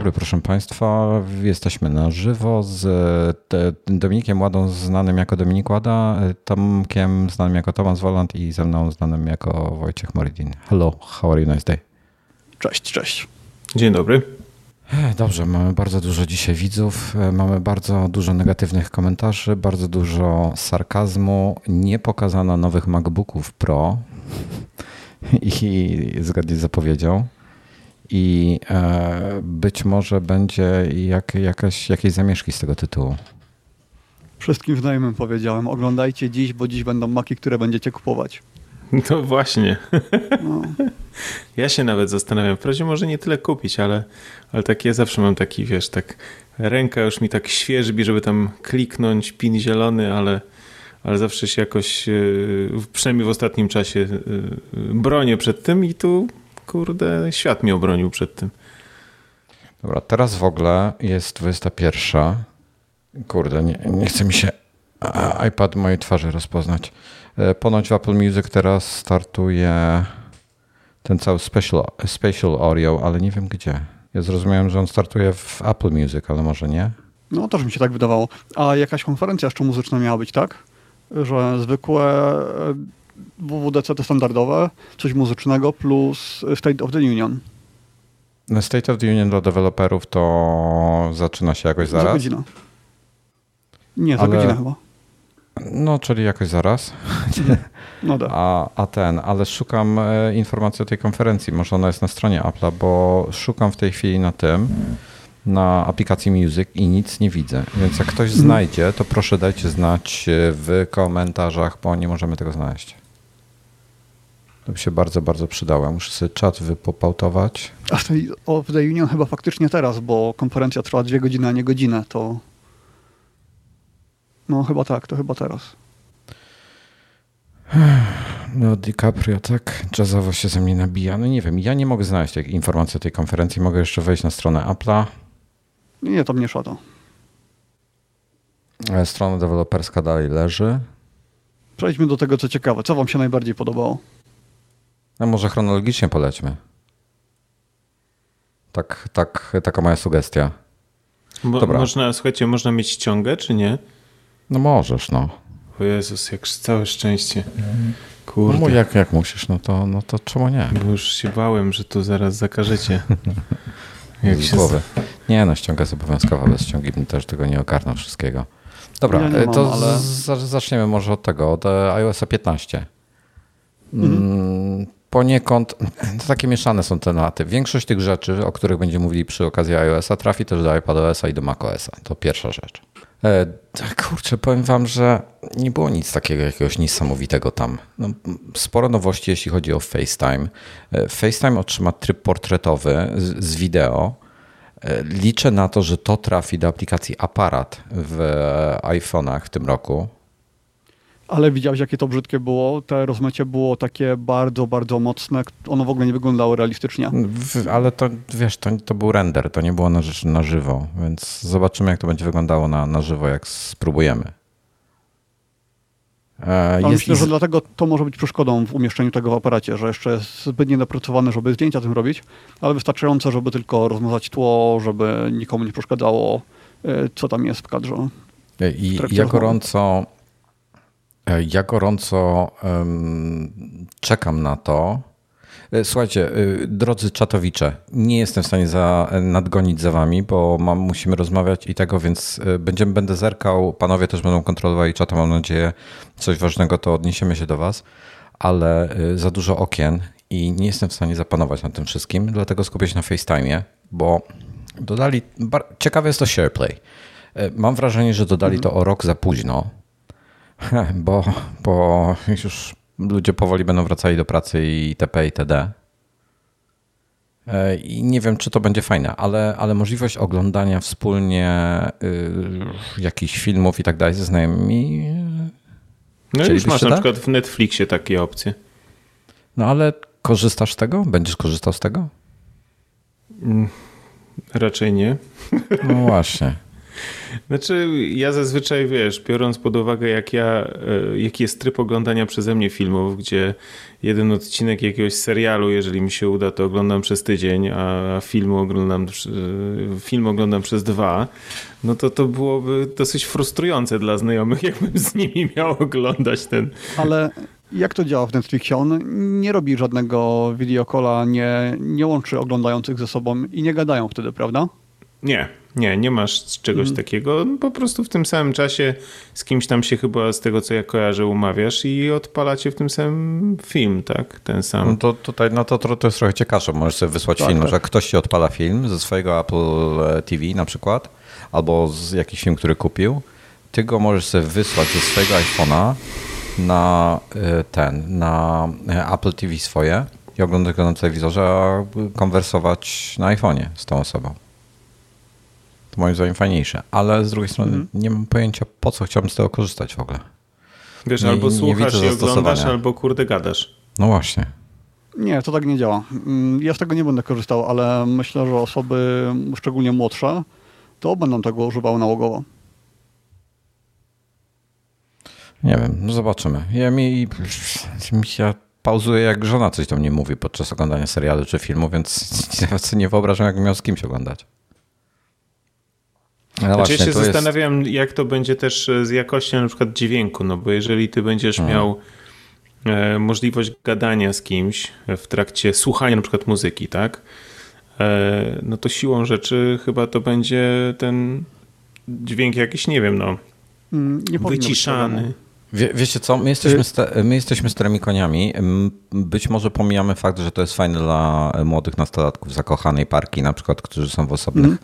Dobry, proszę Państwa. Jesteśmy na żywo z Dominikiem Ładą, znanym jako Dominik Łada, Tomkiem, znanym jako Tomasz Woland i ze mną, znanym jako Wojciech Moridin. Hello, how are you? Nice day. Cześć, cześć. Dzień dobry. Dobrze, mamy bardzo dużo dzisiaj widzów, mamy bardzo dużo negatywnych komentarzy, bardzo dużo sarkazmu. Nie pokazano nowych MacBooków Pro i zgodnie z zapowiedzią. I e, być może będzie jak, jakaś, jakieś zamieszki z tego tytułu. Wszystkim znajomym powiedziałem, oglądajcie dziś, bo dziś będą maki, które będziecie kupować. No właśnie. No. Ja się nawet zastanawiam. Wprawdzie może nie tyle kupić, ale, ale tak ja zawsze mam taki, wiesz, tak ręka już mi tak świeżbi, żeby tam kliknąć, pin zielony, ale, ale zawsze się jakoś, e, przynajmniej w ostatnim czasie, e, bronię przed tym i tu, kurde, świat mnie obronił przed tym. Dobra, teraz w ogóle jest 21. Kurde, nie, nie chce mi się iPad mojej twarzy rozpoznać. E, ponoć w Apple Music teraz startuje ten cały special, special audio, ale nie wiem gdzie. Ja zrozumiałem, że on startuje w Apple Music, ale może nie. No też mi się tak wydawało. A jakaś konferencja jeszcze muzyczna miała być, tak? Że zwykłe e, WWDC te standardowe, coś muzycznego plus State of the Union. No, State of the Union dla deweloperów to zaczyna się jakoś zaraz? Za godzinę. Nie, za ale... godzinę chyba. No, czyli jakoś zaraz. No da. A, a ten, ale szukam e, informacji o tej konferencji. Może ona jest na stronie Apple'a, bo szukam w tej chwili na tym, na aplikacji Music i nic nie widzę. Więc jak ktoś mhm. znajdzie, to proszę dajcie znać w komentarzach, bo nie możemy tego znaleźć. To by się bardzo, bardzo przydało. Muszę sobie czat wypopautować. A w tej, o, w tej Union chyba faktycznie teraz, bo konferencja trwa dwie godziny, a nie godzinę, to no chyba tak, to chyba teraz. No DiCaprio tak jazzowo się ze mnie nabija. No nie wiem, ja nie mogę znaleźć tej informacji o tej konferencji. Mogę jeszcze wejść na stronę Apple'a. Nie, to mnie szata. E, strona deweloperska dalej leży. Przejdźmy do tego, co ciekawe. Co wam się najbardziej podobało? No może chronologicznie polećmy. Tak, tak, taka moja sugestia. Bo, Dobra. Można, słuchajcie, można mieć ściągę, czy nie? No możesz, no. O Jezus, jak całe szczęście. Kurde. No jak, jak musisz, no to, no to czemu nie? Bo już się bałem, że tu zaraz zakażecie. jak się głowy. Nie no, ściąga jest obowiązkowa, bez ściągi bym też tego nie ogarnął wszystkiego. Dobra, ja mam, to ale... zaczniemy może od tego, od e, iOS 15. Mhm. Mm, poniekąd to takie mieszane są tematy. Większość tych rzeczy, o których będziemy mówili przy okazji iOS-a, trafi też do iPadOS-a i do macOS-a. To pierwsza rzecz. E, kurczę, powiem wam, że nie było nic takiego jakiegoś niesamowitego tam. No, sporo nowości, jeśli chodzi o FaceTime. E, FaceTime otrzyma tryb portretowy z, z wideo. E, liczę na to, że to trafi do aplikacji Aparat w iPhone'ach w tym roku. Ale widziałeś, jakie to brzydkie było? Te rozmycie było takie bardzo, bardzo mocne. Ono w ogóle nie wyglądało realistycznie. Ale to, wiesz, to, to był render, to nie było na, na żywo, więc zobaczymy, jak to będzie wyglądało na, na żywo, jak spróbujemy. E, jest myślę, że dlatego to może być przeszkodą w umieszczeniu tego w aparacie, że jeszcze jest zbyt niedopracowane, żeby zdjęcia tym robić, ale wystarczająco, żeby tylko rozmazać tło, żeby nikomu nie przeszkadzało, e, co tam jest w kadrze. I ja gorąco E, ja gorąco um, czekam na to. E, słuchajcie, e, drodzy czatowicze, nie jestem w stanie za, nadgonić za wami, bo mam, musimy rozmawiać i tego, więc będziemy, będę zerkał. Panowie też będą kontrolowali czata, mam nadzieję, coś ważnego to odniesiemy się do was, ale za dużo okien i nie jestem w stanie zapanować nad tym wszystkim, dlatego skupię się na FaceTime, bo dodali, ciekawe jest to SharePlay. Mam wrażenie, że dodali to o rok za późno, bo, bo już ludzie powoli będą wracali do pracy i itp. itd. E, I nie wiem, czy to będzie fajne, ale, ale możliwość oglądania wspólnie y, jakichś filmów i tak dalej ze znajomymi. No już masz na przykład w Netflixie takie opcje. No ale korzystasz z tego? Będziesz korzystał z tego? Mm, raczej nie. No właśnie. Znaczy, ja zazwyczaj, wiesz, biorąc pod uwagę, jak ja, e, jaki jest tryb oglądania przeze mnie filmów, gdzie jeden odcinek jakiegoś serialu, jeżeli mi się uda, to oglądam przez tydzień, a film oglądam, e, film oglądam przez dwa, no to to byłoby dosyć frustrujące dla znajomych, jakbym z nimi miał oglądać ten... Ale jak to działa w Netflixie? On nie robi żadnego videokola, nie, nie łączy oglądających ze sobą i nie gadają wtedy, prawda? Nie, nie, nie masz czegoś mm. takiego. Po prostu w tym samym czasie z kimś tam się chyba z tego, co ja kojarzę, umawiasz i odpalacie w tym samym film, tak? Ten sam. No to tutaj, no to, to, to jest trochę ciekawsze. Możesz sobie wysłać tak, film, tak. że ktoś ci odpala film ze swojego Apple TV na przykład, albo z jakiś film, który kupił. Ty go możesz sobie wysłać ze swojego iPhone'a na y, ten, na y, Apple TV swoje i oglądać go na telewizorze, a konwersować na iPhone'ie z tą osobą. To moim zdaniem fajniejsze, ale z drugiej strony mm. nie mam pojęcia, po co chciałbym z tego korzystać w ogóle. Wiesz, nie, albo słuchasz i oglądasz, albo kurde gadasz. No właśnie. Nie, to tak nie działa. Mm, ja z tego nie będę korzystał, ale myślę, że osoby szczególnie młodsze to będą tego używały nałogowo. Nie wiem, no zobaczymy. Ja mi, mi się pauzuje, jak żona coś do mnie mówi podczas oglądania serialu czy filmu, więc nawet nie wyobrażam, jak miał z kimś oglądać. No znaczy, właśnie, ja się zastanawiam, jest... jak to będzie też e, z jakością na przykład dźwięku, no bo jeżeli ty będziesz hmm. miał e, możliwość gadania z kimś w trakcie słuchania na przykład muzyki, tak? E, no to siłą rzeczy chyba to będzie ten dźwięk jakiś, nie wiem, no, mm, nie wyciszany. Wie, wiecie co, my jesteśmy, my jesteśmy starymi koniami. Być może pomijamy fakt, że to jest fajne dla młodych nastolatków zakochanej parki, na przykład, którzy są w osobnych mm.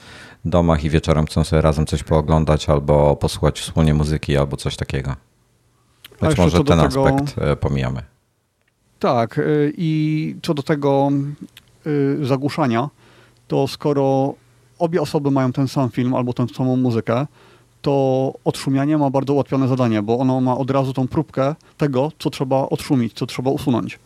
Domach i wieczorem chcą sobie razem coś pooglądać albo posłuchać wspólnie muzyki albo coś takiego. Być może ten tego... aspekt e, pomijamy. Tak y, i co do tego y, zagłuszania, to skoro obie osoby mają ten sam film albo tę samą muzykę, to odszumianie ma bardzo ułatwione zadanie, bo ono ma od razu tą próbkę tego, co trzeba odszumić, co trzeba usunąć.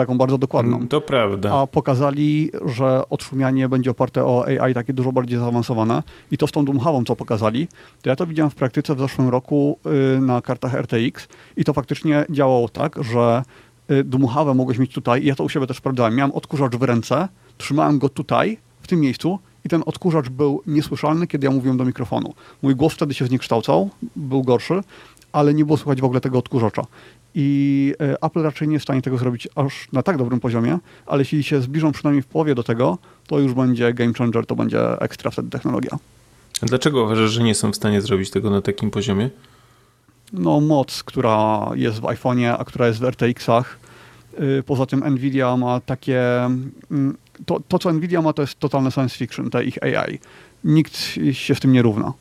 Taką bardzo dokładną. To prawda. A pokazali, że odszumianie będzie oparte o AI takie dużo bardziej zaawansowane i to z tą dumchawą, co pokazali, to ja to widziałem w praktyce w zeszłym roku yy, na kartach RTX i to faktycznie działało tak, że yy, dmuchawę mogłeś mieć tutaj i ja to u siebie też sprawdzałem. Miałem odkurzacz w ręce, trzymałem go tutaj, w tym miejscu i ten odkurzacz był niesłyszalny, kiedy ja mówiłem do mikrofonu. Mój głos wtedy się zniekształcał, był gorszy, ale nie było słychać w ogóle tego odkurzacza. I e, Apple raczej nie jest w stanie tego zrobić aż na tak dobrym poziomie, ale jeśli się zbliżą przynajmniej w połowie do tego, to już będzie game changer, to będzie ekstra wtedy technologia. A dlaczego uważasz, że nie są w stanie zrobić tego na takim poziomie? No moc, która jest w iPhone'ie, a która jest w RTX-ach. Y, poza tym Nvidia ma takie mm, to, to, co Nvidia ma, to jest totalne science fiction, te ich AI. Nikt się z tym nie równa.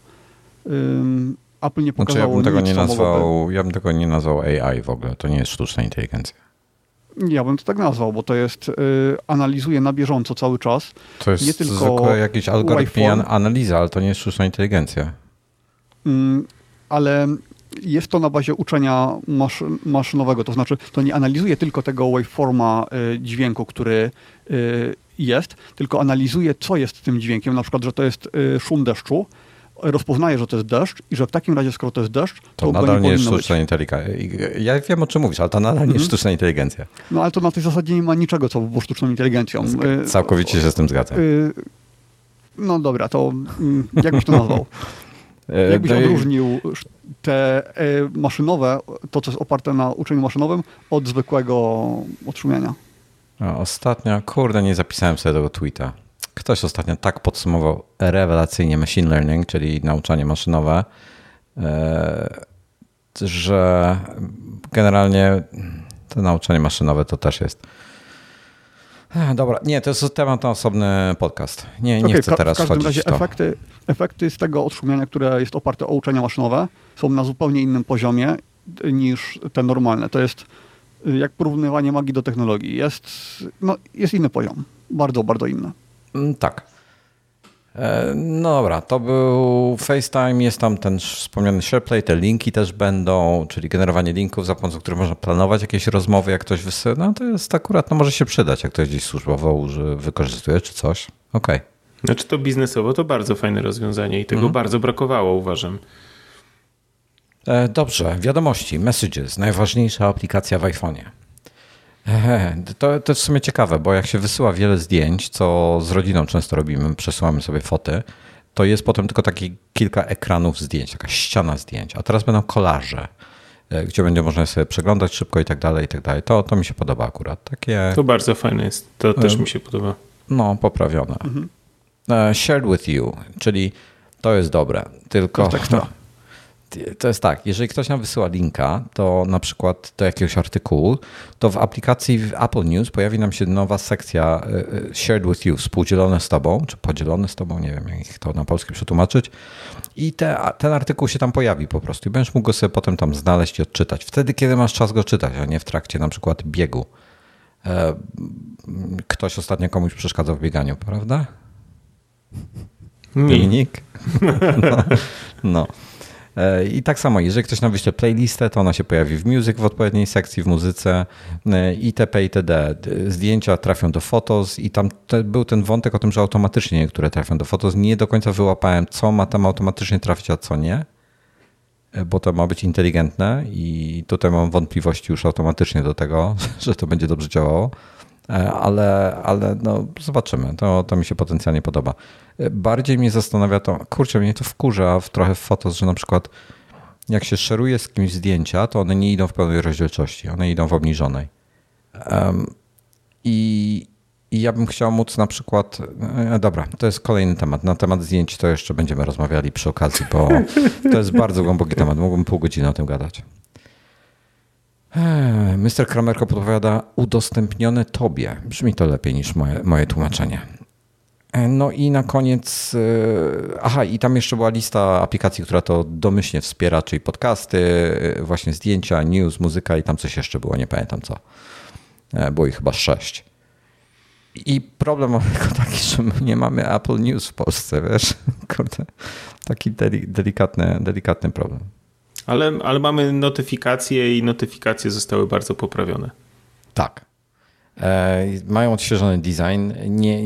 Apple nie pokazało znaczy, ja bym tego nie nazwał, Ja bym tego nie nazwał AI w ogóle. To nie jest sztuczna inteligencja. Ja bym to tak nazwał, bo to jest, y, analizuje na bieżąco cały czas. To jest nie tylko jakiś algorytm analiza, ale to nie jest sztuczna inteligencja. Mm, ale jest to na bazie uczenia maszy maszynowego, to znaczy to nie analizuje tylko tego waveforma y, dźwięku, który y, jest, tylko analizuje, co jest tym dźwiękiem, na przykład, że to jest y, szum deszczu, rozpoznaje, że to jest deszcz i że w takim razie, skoro to jest deszcz, to, to nadal nie, jest sztuczna inteligencja. Ja wiem, o czym mówisz, ale to nadal nie jest mhm. sztuczna inteligencja. No ale to na tej zasadzie nie ma niczego, co by było sztuczną inteligencją. Całkowicie się z tym zgadzam. No dobra, to mm, jak byś to nazwał? E, Jakbyś odróżnił te e, maszynowe, to co jest oparte na uczeniu maszynowym, od zwykłego odszumiania? Ostatnio, kurde, nie zapisałem sobie tego tweeta. Ktoś ostatnio tak podsumował rewelacyjnie machine learning, czyli nauczanie maszynowe, e, że generalnie to nauczanie maszynowe to też jest Dobra, nie, to jest temat na osobny podcast. Nie, nie okay, chcę teraz w każdym razie w efekty, efekty z tego odszumiania, które jest oparte o uczenia maszynowe, są na zupełnie innym poziomie niż te normalne. To jest jak porównywanie magii do technologii. Jest, no, jest inny poziom. Bardzo, bardzo inny. Mm, tak. E, no dobra, to był FaceTime, jest tam ten wspomniany SharePlay, te linki też będą, czyli generowanie linków, za pomocą których można planować jakieś rozmowy, jak ktoś wysyła, no to jest akurat, no może się przydać, jak ktoś gdzieś służbowo wykorzystuje czy coś. Okej. Okay. Znaczy to biznesowo to bardzo fajne rozwiązanie i tego mhm. bardzo brakowało, uważam. E, dobrze, wiadomości, messages, najważniejsza aplikacja w iPhone'ie. To, to w sumie ciekawe, bo jak się wysyła wiele zdjęć, co z rodziną często robimy, przesyłamy sobie foty, to jest potem tylko takie kilka ekranów zdjęć, taka ściana zdjęć, a teraz będą kolaże, e, gdzie będzie można sobie przeglądać szybko i tak dalej, i tak dalej. To, to mi się podoba akurat. Takie... To bardzo fajne jest, to też mi się podoba. No, poprawione. Mhm. E, shared with you, czyli to jest dobre, tylko... To tak to. To jest tak, jeżeli ktoś nam wysyła linka, to na przykład do jakiegoś artykułu, to w aplikacji w Apple News pojawi nam się nowa sekcja e, e, Shared with You, współdzielone z tobą, czy podzielone z tobą, nie wiem jak to na polski przetłumaczyć. I te, ten artykuł się tam pojawi po prostu i będziesz mógł go sobie potem tam znaleźć i odczytać. Wtedy, kiedy masz czas go czytać, a nie w trakcie na przykład biegu. Ktoś ostatnio komuś przeszkadzał w bieganiu, prawda? Dominik? No, no. E, I tak samo, jeżeli ktoś nam wyśle playlistę, to ona się pojawi w music w odpowiedniej sekcji, w muzyce e, itp. itd. Zdjęcia trafią do Photos i tam te, był ten wątek o tym, że automatycznie niektóre trafią do Photos. Nie do końca wyłapałem, co ma tam automatycznie trafić, a co nie, e, bo to ma być inteligentne i tutaj mam wątpliwości już automatycznie do tego, że to będzie dobrze działało. E, ale, ale no, zobaczymy. To, to mi się potencjalnie podoba. E, bardziej mnie zastanawia to, kurczę, mnie to wkurza w, trochę w fotos, że na przykład jak się szeruje z kimś zdjęcia, to one nie idą w pełnej rozdzielczości, one idą w obniżonej. Um, i, I ja bym chciał móc na przykład. E, dobra, to jest kolejny temat. Na temat zdjęć to jeszcze będziemy rozmawiali przy okazji, bo to jest bardzo głęboki temat. Mógłbym pół godziny o tym gadać. Mr. Kramerko podpowiada udostępnione tobie. Brzmi to lepiej niż moje, moje tłumaczenie. E, no i na koniec, e, aha, i tam jeszcze była lista aplikacji, która to domyślnie wspiera, czyli podcasty, właśnie zdjęcia, news, muzyka i tam coś jeszcze było, nie pamiętam co. Było ich chyba sześć. I problem tylko taki, że my nie mamy Apple News w Polsce, wiesz? Kurde, taki delikatny, delikatny problem. Ale, ale mamy notyfikacje i notyfikacje zostały bardzo poprawione. Tak. E, mają odświeżony design. Nie,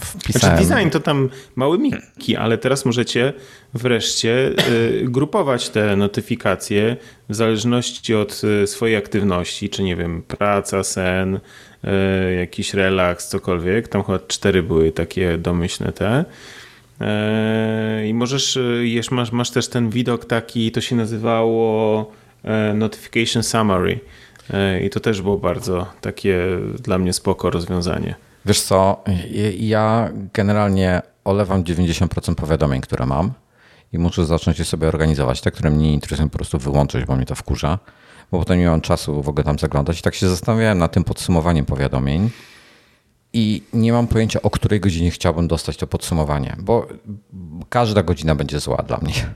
wpisałem... Znaczy design to tam mały miki, ale teraz możecie wreszcie y, grupować te notyfikacje w zależności od y, swojej aktywności, czy nie wiem, praca, sen, y, jakiś relaks, cokolwiek. Tam chyba cztery były takie domyślne te. E, I możesz, jeszcze masz, masz też ten widok taki, to się nazywało e, Notification Summary. E, I to też było bardzo takie dla mnie spoko rozwiązanie. Wiesz co, ja generalnie olewam 90% powiadomień, które mam i muszę zacząć je sobie organizować. Te, które mnie nie interesują, po prostu wyłączyć, bo mnie to wkurza, bo potem nie mam czasu w ogóle tam zaglądać. I tak się zastanawiałem nad tym podsumowaniem powiadomień i nie mam pojęcia, o której godzinie chciałbym dostać to podsumowanie, bo każda godzina będzie zła dla mnie.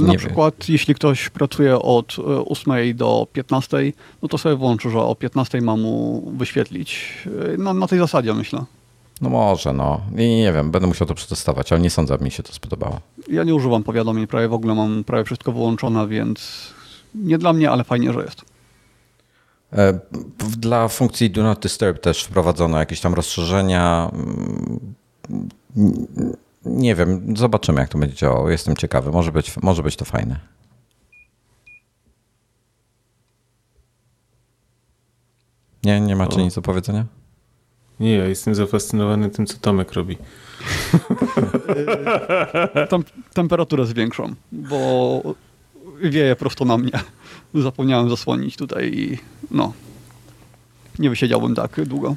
Na przykład, wiem. jeśli ktoś pracuje od 8 e, do 15, no to sobie włączy, że o 15 ma mu wyświetlić. No, na tej zasadzie myślę. No może, no. I nie wiem, będę musiał to przetestować, ale nie sądzę, aby mi się to spodobało. Ja nie używam powiadomień, prawie w ogóle mam prawie wszystko wyłączone, więc nie dla mnie, ale fajnie, że jest. E, dla funkcji Do Not Disturb też wprowadzono jakieś tam rozszerzenia. Mm, nie wiem, zobaczymy jak to będzie działało. Jestem ciekawy. Może być, może być to fajne. Nie, nie macie o. nic do powiedzenia? Nie, ja jestem zafascynowany tym, co Tomek robi. Tam temperaturę zwiększam, bo wieje prosto na mnie zapomniałem zasłonić tutaj i no, nie wysiedziałbym tak długo.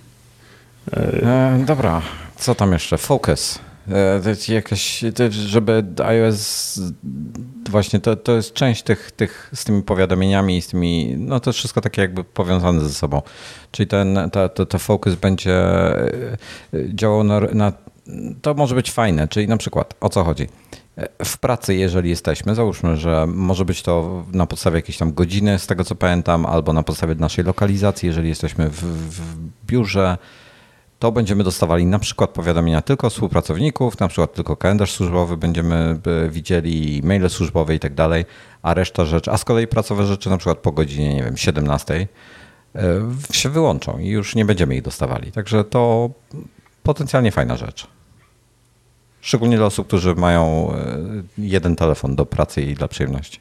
E, dobra, co tam jeszcze? Focus. E, jakaś, żeby iOS właśnie to, to jest część tych, tych z tymi powiadomieniami i z tymi, no to wszystko takie jakby powiązane ze sobą. Czyli ten, ta, to, to focus będzie e, działał na, na, to może być fajne, czyli na przykład o co chodzi? W pracy, jeżeli jesteśmy, załóżmy, że może być to na podstawie jakiejś tam godziny, z tego co pamiętam, albo na podstawie naszej lokalizacji, jeżeli jesteśmy w, w biurze, to będziemy dostawali na przykład powiadomienia tylko współpracowników, na przykład tylko kalendarz służbowy będziemy widzieli, maile służbowe i tak dalej, a reszta rzeczy, a z kolei pracowe rzeczy na przykład po godzinie, nie wiem, 17 e, się wyłączą i już nie będziemy ich dostawali. Także to potencjalnie fajna rzecz. Szczególnie dla osób, którzy mają e, jeden telefon do pracy i dla przyjemności.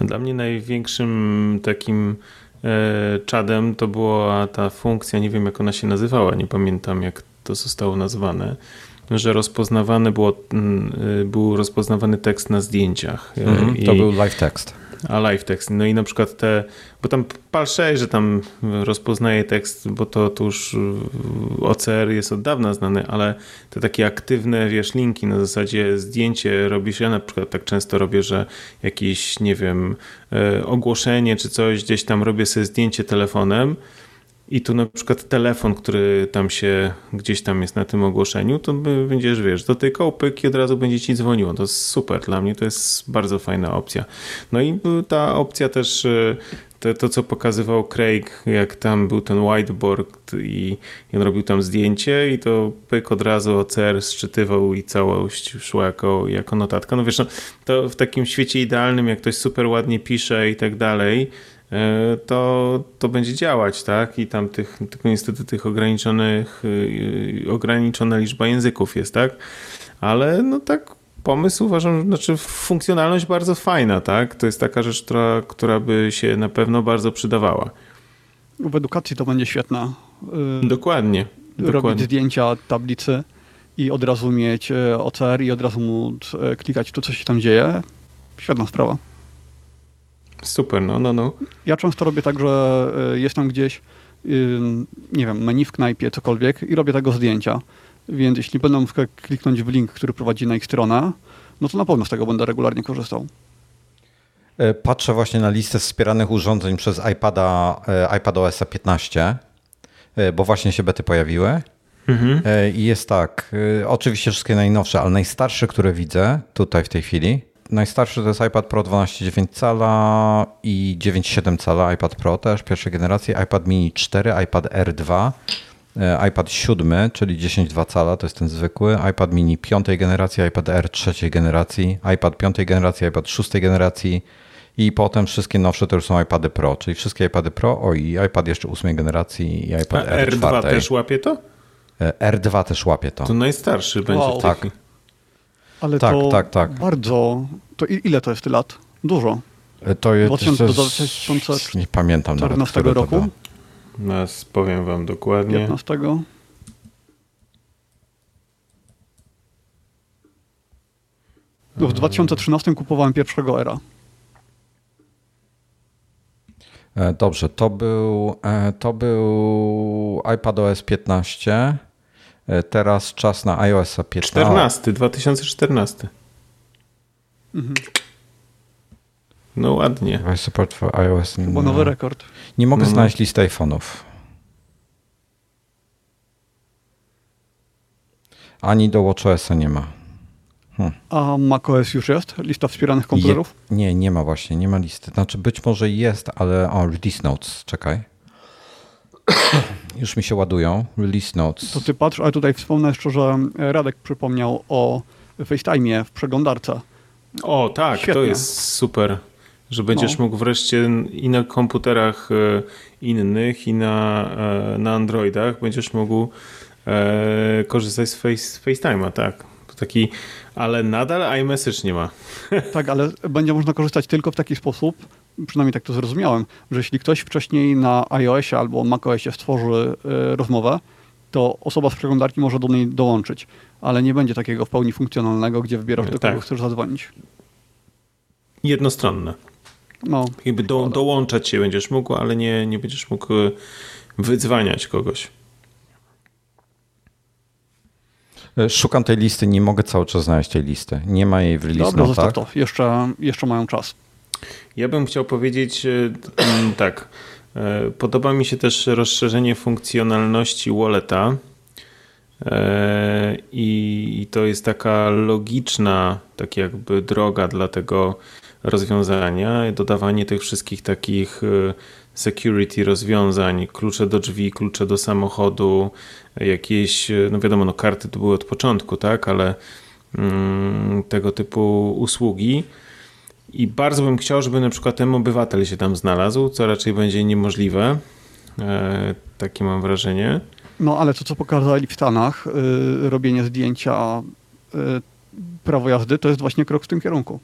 Dla mnie największym takim e, czadem to była ta funkcja, nie wiem jak ona się nazywała, nie pamiętam jak to zostało nazwane, że rozpoznawany było, mm, y, był rozpoznawany tekst na zdjęciach. Mm, I, to był live text. A live text. No i na przykład te, bo tam pal 6, że tam rozpoznaje tekst, bo to, to już y, OCR jest od dawna znany, ale te takie aktywne, wiesz, linki na zasadzie zdjęcie robisz. Ja na przykład tak często robię, że jakieś, nie wiem, y, ogłoszenie czy coś, gdzieś tam robię sobie zdjęcie telefonem i tu na przykład telefon, który tam się gdzieś tam jest na tym ogłoszeniu, to będziesz, wiesz, dotykał pyk i od razu będzie ci dzwoniło. To jest super dla mnie, to jest bardzo fajna opcja. No i ta opcja też, e, to, to co pokazywał Craig, jak tam był ten whiteboard i, on robił tam zdjęcie i to pyk od razu OCR szczytywał i całość szła jako, jako notatka. No wiesz, no, to w takim świecie idealnym, jak ktoś super ładnie pisze i tak dalej, to, to będzie działać, tak? I tam tych, tylko niestety tych ograniczonych, y, ograniczona liczba języków jest, tak? Ale no tak pomysł uważam, znaczy funkcjonalność bardzo fajna, tak? To jest taka rzecz, która, która by się na pewno bardzo przydawała. W edukacji to będzie świetna. Y, dokładnie. Robić dokładnie. zdjęcia tablicy i od razu mieć e, OCR i od razu móc e, klikać to, co się tam dzieje. Świetna sprawa. Super, no, no, no. Ja często robię tak, że y, jestem gdzieś, nie wiem, menu w knajpie, cokolwiek i robię tego zdjęcia. Więc jeśli będę kliknąć w link, który prowadzi na ich stronę, no to na pewno z tego będę regularnie korzystał. E, patrzę właśnie na listę wspieranych urządzeń przez iPada, e, iPad OS 15, e, bo właśnie się bety pojawiły. Mhm. I jest tak, oczywiście wszystkie najnowsze, ale najstarsze, które widzę tutaj w tej chwili, najstarszy to jest iPad Pro 12,9 cala i 9,7 cala iPad Pro też pierwszej generacji, iPad mini 4, iPad R2, e, iPad 7, czyli 10,2 cala, to jest ten zwykły, iPad mini 5 generacji, iPad R 3 generacji, iPad 5 generacji, iPad 6 generacji i potem wszystkie nowsze to już są iPady Pro, czyli wszystkie iPady Pro, o i iPad jeszcze 8 generacji i iPad R4. R2 też łapie to? E, R2 też łapie to. To najstarszy będzie. Wow. Tak. Ale tak, to tak, tak. bardzo... To ile to jest lat? Dużo. E, to jest... 2014 nie pamiętam nawet, roku? Nas powiem wam dokładnie. 15. W 2013 kupowałem pierwszego era. E, dobrze, to był, e, to był iPadOS 15. E, teraz czas na iOS 15. 14, 2014. Mhm. No ładnie. Device support for iOS. Chyba nowy rekord. Nie mogę no, no. znaleźć listy iPhone'ów. Ani do WatchOS-a nie ma. Hm. A macOS już jest? Lista wspieranych komputerów? Je, nie, nie ma właśnie, nie ma listy. Znaczy być może jest, ale o, release notes, czekaj. Już mi się ładują. Release notes. To ty patrz, ale tutaj wspomnę jeszcze, że Radek przypomniał o FaceTime'ie w przeglądarce. O tak, Świetnie. to jest super. Że będziesz no. mógł wreszcie i na komputerach e, innych, i na, e, na Androidach będziesz mógł e, korzystać z face, FaceTime'a, tak. To taki, ale nadal iMessage nie ma. Tak, ale będzie można korzystać tylko w taki sposób, przynajmniej tak to zrozumiałem, że jeśli ktoś wcześniej na iOSie albo macOSie stworzy y, rozmowę, to osoba z przeglądarki może do niej dołączyć, ale nie będzie takiego w pełni funkcjonalnego, gdzie wybierasz, do kogo tak. chcesz zadzwonić. Jednostronne. No. Jakby do, dołączać się będziesz mógł, ale nie, nie będziesz mógł y, wydzwaniać kogoś. Szukam tej listy, nie mogę cały czas znaleźć tej listy. Nie ma jej w release Dobra, zostaw to. Jeszcze, jeszcze mają czas. Ja bym chciał powiedzieć mm, tak. E, podoba mi się też rozszerzenie funkcjonalności walleta. I to jest taka logiczna, tak jakby droga dla tego rozwiązania. Dodawanie tych wszystkich takich security rozwiązań, klucze do drzwi, klucze do samochodu, jakieś, no wiadomo, no karty to były od początku, tak, ale mm, tego typu usługi. I bardzo bym chciał, żeby na przykład ten obywatel się tam znalazł, co raczej będzie niemożliwe. E, takie mam wrażenie. No ale to, co pokazali w Stanach, yy, robienie zdjęcia yy, prawo jazdy, to jest właśnie krok w tym kierunku.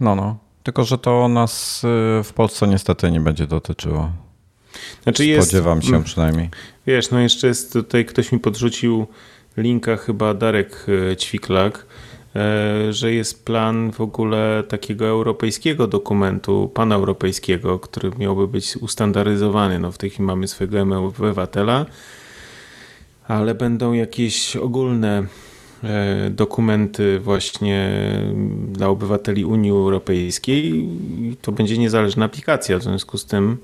No, no. Tylko, że to nas y, w Polsce niestety nie będzie dotyczyło. Znaczy Spodziewam jest, się mm. przynajmniej. Wiesz, no jeszcze jest tutaj, ktoś mi podrzucił linka, chyba Darek y, Ćwiklak, y, że jest plan w ogóle takiego europejskiego dokumentu, paneuropejskiego, który miałby być ustandaryzowany. No w tej chwili mamy swojego obywatela, ale będą jakieś ogólne E, dokumenty właśnie dla obywateli Unii Europejskiej, to będzie niezależna aplikacja. W związku z tym,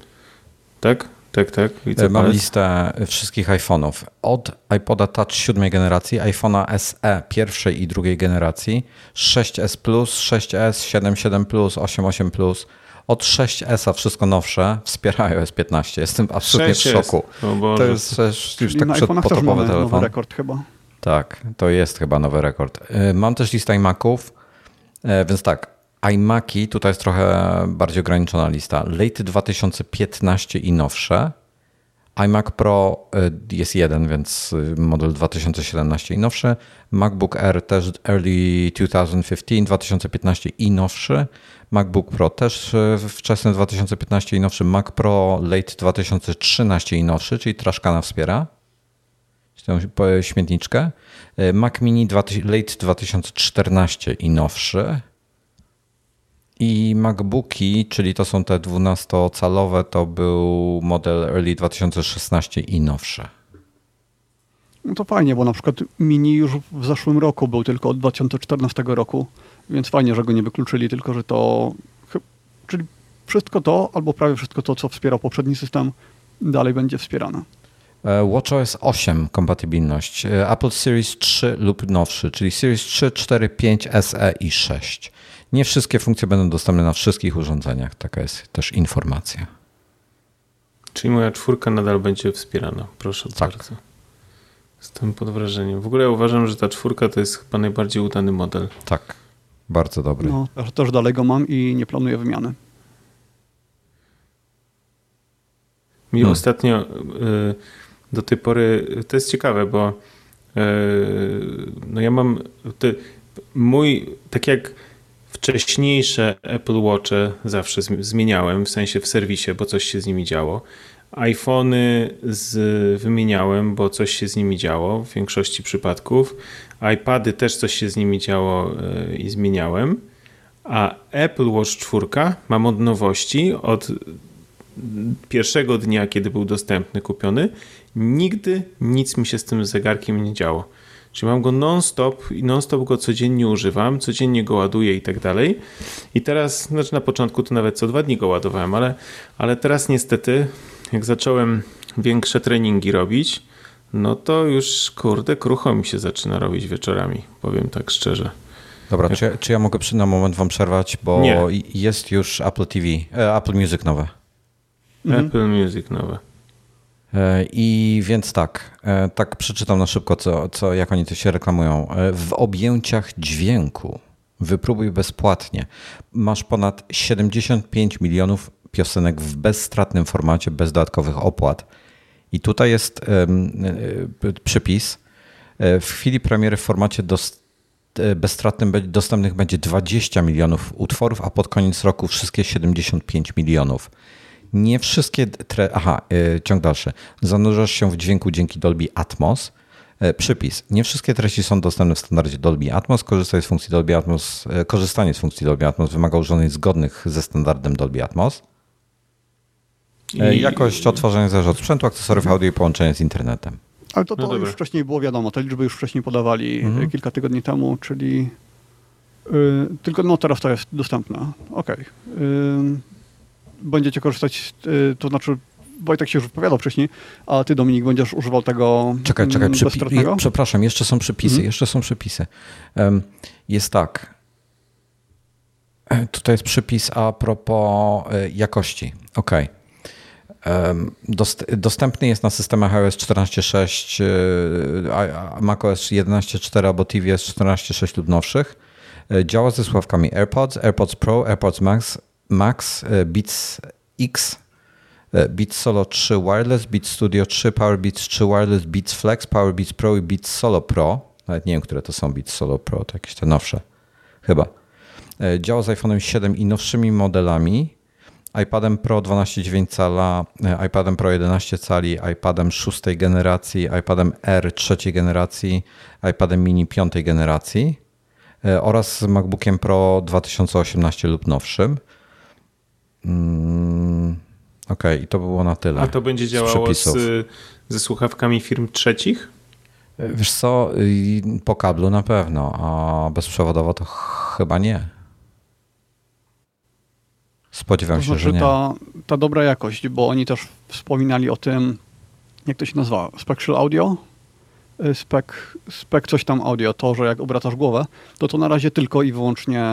tak? Tak, tak. E, Mam listę wszystkich iPhone'ów. Od iPoda Touch siódmej generacji, iPhone'a SE pierwszej i drugiej generacji, 6S Plus, 6S, 7.7 Plus, 8.8 Plus. Od 6S, a wszystko nowsze, wspierają S15. Jestem absolutnie 6S. w szoku. To jest już tak przed potopowy telefon. rekord chyba. Tak, to jest chyba nowy rekord. Y, mam też listę iMaców, y, więc tak, iMaki tutaj jest trochę bardziej ograniczona lista. Late 2015 i nowsze. iMac Pro y, jest jeden, więc model 2017 i nowszy. MacBook Air też early 2015, 2015 i nowszy. MacBook Pro też wczesny 2015 i nowszy. Mac Pro late 2013 i nowszy, czyli Traszkana wspiera tę śmietniczkę. Mac Mini late 2014 i nowszy. I MacBooki, czyli to są te 12-calowe, to był model early 2016 i nowszy. No to fajnie, bo na przykład Mini już w zeszłym roku był tylko od 2014 roku, więc fajnie, że go nie wykluczyli, tylko że to. Czyli wszystko to, albo prawie wszystko to, co wspierał poprzedni system, dalej będzie wspierane. E, WatchOS 8 kompatybilność, e, Apple Series 3 lub nowszy, czyli Series 3, 4, 5, SE i 6. Nie wszystkie funkcje będą dostępne na wszystkich urządzeniach. Taka jest też informacja. Czyli moja czwórka nadal będzie wspierana. Proszę tak. bardzo. Jestem pod wrażeniem. W ogóle ja uważam, że ta czwórka to jest chyba najbardziej udany model. Tak, bardzo dobry. No, też dalej go mam i nie planuję wymiany. Mi hmm. ostatnio... Y do tej pory, to jest ciekawe, bo e, no ja mam te, mój, tak jak wcześniejsze Apple Watche zawsze zmieniałem, w sensie w serwisie, bo coś się z nimi działo. iPhony z, wymieniałem, bo coś się z nimi działo w większości przypadków. iPady też coś się z nimi działo e, i zmieniałem. A Apple Watch 4 mam od nowości, od pierwszego dnia, kiedy był dostępny, kupiony nigdy nic mi się z tym zegarkiem nie działo. Czyli mam go non-stop i non-stop go codziennie używam, codziennie go ładuję i tak dalej. I teraz, znaczy na początku to nawet co dwa dni go ładowałem, ale, ale teraz niestety, jak zacząłem większe treningi robić, no to już kurde, krucho mi się zaczyna robić wieczorami, powiem tak szczerze. Dobra, jak... czy, czy ja mogę przy na moment wam przerwać, bo Nie. jest już Apple TV, e, Apple Music nowe. Apple Music nowe. E, I więc tak, e, tak przeczytam na szybko, co, co, jak oni to się reklamują. E, w objęciach dźwięku wypróbuj bezpłatnie. Masz ponad 75 milionów piosenek w bezstratnym formacie, bez dodatkowych opłat. I tutaj jest przypis. W chwili premiery w formacie bezstratnym dostępnych będzie 20 milionów utworów, a pod koniec roku wszystkie 75 milionów. Nie wszystkie tre... Aha, yy, ciąg dalszy. Zanurzasz się w dźwięku dzięki Dolby Atmos. Yy, przypis. Nie wszystkie treści są dostępne w standardzie Dolby Atmos. Korzystanie z funkcji Dolby Atmos, yy, korzystanie z funkcji Dolby Atmos wymaga urządzeń zgodnych ze standardem Dolby Atmos. I... Jakość odtwarzania zależy od sprzętu, akcesoriów audio i połączenia z internetem. Ale to, to no już wcześniej było wiadomo, te liczby już wcześniej podawali mhm. kilka tygodni temu, czyli yy, tylko no teraz to jest dostępne. Okej. Okay. Yy, będziecie korzystać, y, to znaczy Wojtek się już wypowiadał wcześniej, a ty Dominik będziesz używał tego Czekaj, czekaj, przypi- przepraszam, jeszcze są przepisy, mhm. jeszcze są przepisy. Jest tak, e, tutaj jest przypis a propos e, jakości. OK. Dostępny jest na systemach iOS 14.6, e, macOS 11.4 albo tvOS 14.6 lub nowszych. Działa ze sławkami AirPods, AirPods Pro, AirPods Max, Max, e, Beats X, Beats Solo 3 Wireless, Beats Studio 3, Power Beats 3 Wireless, Beats Flex, Power Beats Pro i Beats Solo Pro. Nawet nie wiem, które to są Beats Solo Pro, to jakieś te nowsze. Chyba. Działa z iPhone'em 7 i nowszymi modelami iPadem Pro 12,9 cala, e, iPadem Pro 11 cali, iPadem 6 generacji, iPadem R 3 generacji, iPadem mini 5 generacji e, oraz MacBookiem Pro 2018 lub nowszym. Mm, Okej, okay, i to było na tyle. A to będzie działało z, ze słuchawkami firm trzecich? Wiesz co, po kablu na pewno, a bezprzewodowo to chyba nie. Spodziewam to się, znaczy że nie. Ta, ta dobra jakość, bo oni też wspominali o tym, jak to się nazywa, Spectral Audio? Y, spec, spec coś tam audio, to, że jak obracasz głowę, to to na razie tylko i wyłącznie,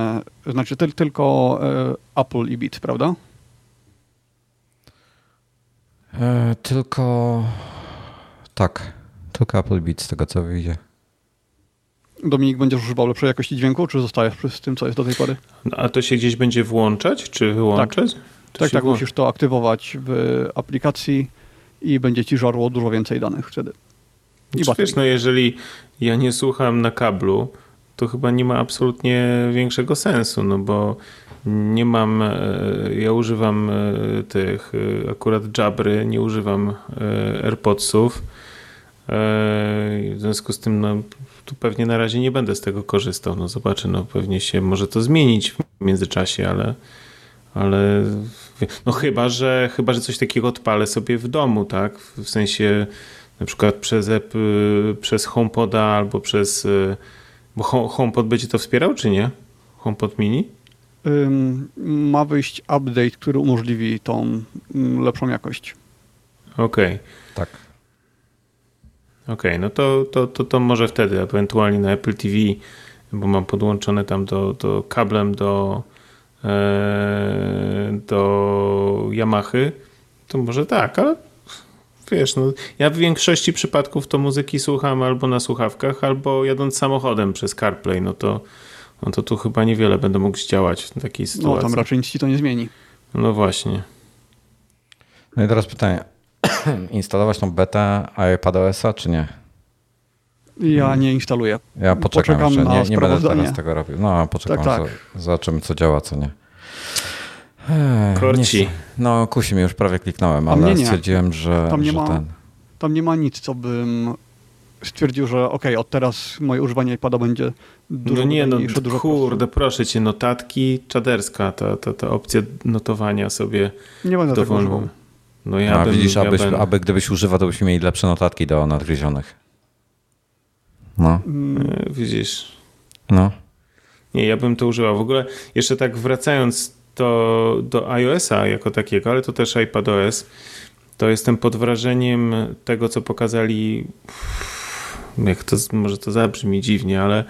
znaczy ty, tylko y, Apple i Beat, prawda? E, tylko tak, tylko Apple Beat z tego co wyjdzie. Dominik, będziesz używał lepszej jakości dźwięku, czy zostajesz przy tym, co jest do tej pory? No, a to się gdzieś będzie włączać, czy wyłączać? Tak, tak, tak musisz to aktywować w aplikacji i będzie ci żarło dużo więcej danych wtedy. I znaczy, wiesz, no jeżeli ja nie słucham na kablu, to chyba nie ma absolutnie większego sensu, no bo nie mam, e, ja używam e, tych e, akurat Jabry, nie używam AirPodsów. W związku z tym no, tu pewnie na razie nie będę z tego korzystał. No zobaczę, no pewnie się może to zmienić w międzyczasie, ale, ale no chyba, że chyba, że coś takiego odpalę sobie w domu, tak? W sensie na przykład przez y, przez HomePoda albo przez y, bo HomePod będzie to wspierał, czy nie? HomePod mini? ma wyjść update, który umożliwi tą mm, lepszą jakość. Okej. Okay. Tak. Okej, okay, no to, to, to, to może wtedy, ewentualnie na Apple TV, bo mam podłączone tam do, do kablem do, e, do Yamahy, to może tak, ale wiesz, no, ja w większości przypadków to muzyki słucham albo na słuchawkach, albo jadąc samochodem przez CarPlay, no to, no to tu chyba niewiele będę mógł zdziałać w takiej sytuacji. No tam raczej nic ci to nie zmieni. No właśnie. No i teraz pytanie, instalować tą betę iPadOS-a, czy nie? Ja nie instaluję. Ja poczekam, poczekam jeszcze. Nie, nie będę teraz tego robił. No, poczekam, tak, tak. zobaczymy, co działa, co nie. Korci. No, kusi już prawie kliknąłem, ale nie, nie. stwierdziłem, że, tam nie że ma, ten... Tam nie ma nic, co bym stwierdził, że ok, od teraz moje używanie iPada będzie dużo No nie, no dużo kurde, proszę cię, notatki czaderska, ta, ta, ta opcja notowania sobie Nie będę tego używał. No ja A, bym, widzisz, ja abyś, ben... aby gdybyś używał, to byśmy mieli lepsze notatki do nadgryzionych. No. Mm. Widzisz. No. Nie, ja bym to używał. W ogóle jeszcze tak wracając do, do iOS-a jako takiego, ale to też iPadOS, to jestem pod wrażeniem tego, co pokazali. Jak to, może to zabrzmi dziwnie, ale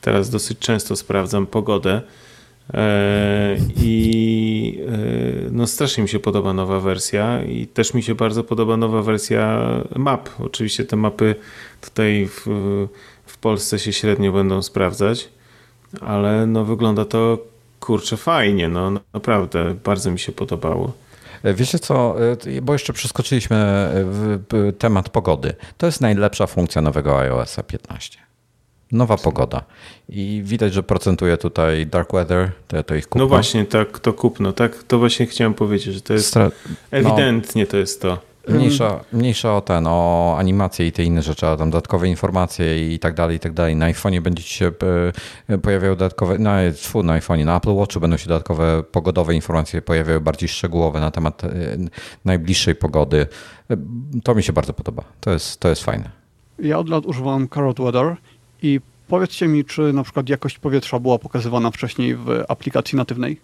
teraz dosyć często sprawdzam pogodę E, I e, no strasznie mi się podoba nowa wersja i też mi się bardzo podoba nowa wersja map. Oczywiście te mapy tutaj w, w Polsce się średnio będą sprawdzać, ale no wygląda to kurczę fajnie, no naprawdę bardzo mi się podobało. E, wiecie co, bo jeszcze przeskoczyliśmy w temat pogody. To jest najlepsza funkcja nowego iOS 15. Nowa pogoda. I widać, że procentuje tutaj Dark Weather, to, to ich kupno. No właśnie, tak, to kupno, tak? To właśnie chciałem powiedzieć, że to jest Stra ewidentnie no, to jest to. Mniejsza, mniejsza o ten, o animacje i te inne rzeczy, a tam dodatkowe informacje i tak dalej, i tak dalej. Na iPhone'ie będzie się e, pojawiały dodatkowe, na, no, na iPhone'ie, na Apple Watchu będą się dodatkowe pogodowe informacje pojawiały bardziej szczegółowe na temat e, najbliższej pogody. E, to mi się bardzo podoba. To jest, to jest fajne. Ja od lat używam Carrot Weather i powiedzcie mi, czy na przykład jakość powietrza była pokazywana wcześniej w aplikacji natywnej?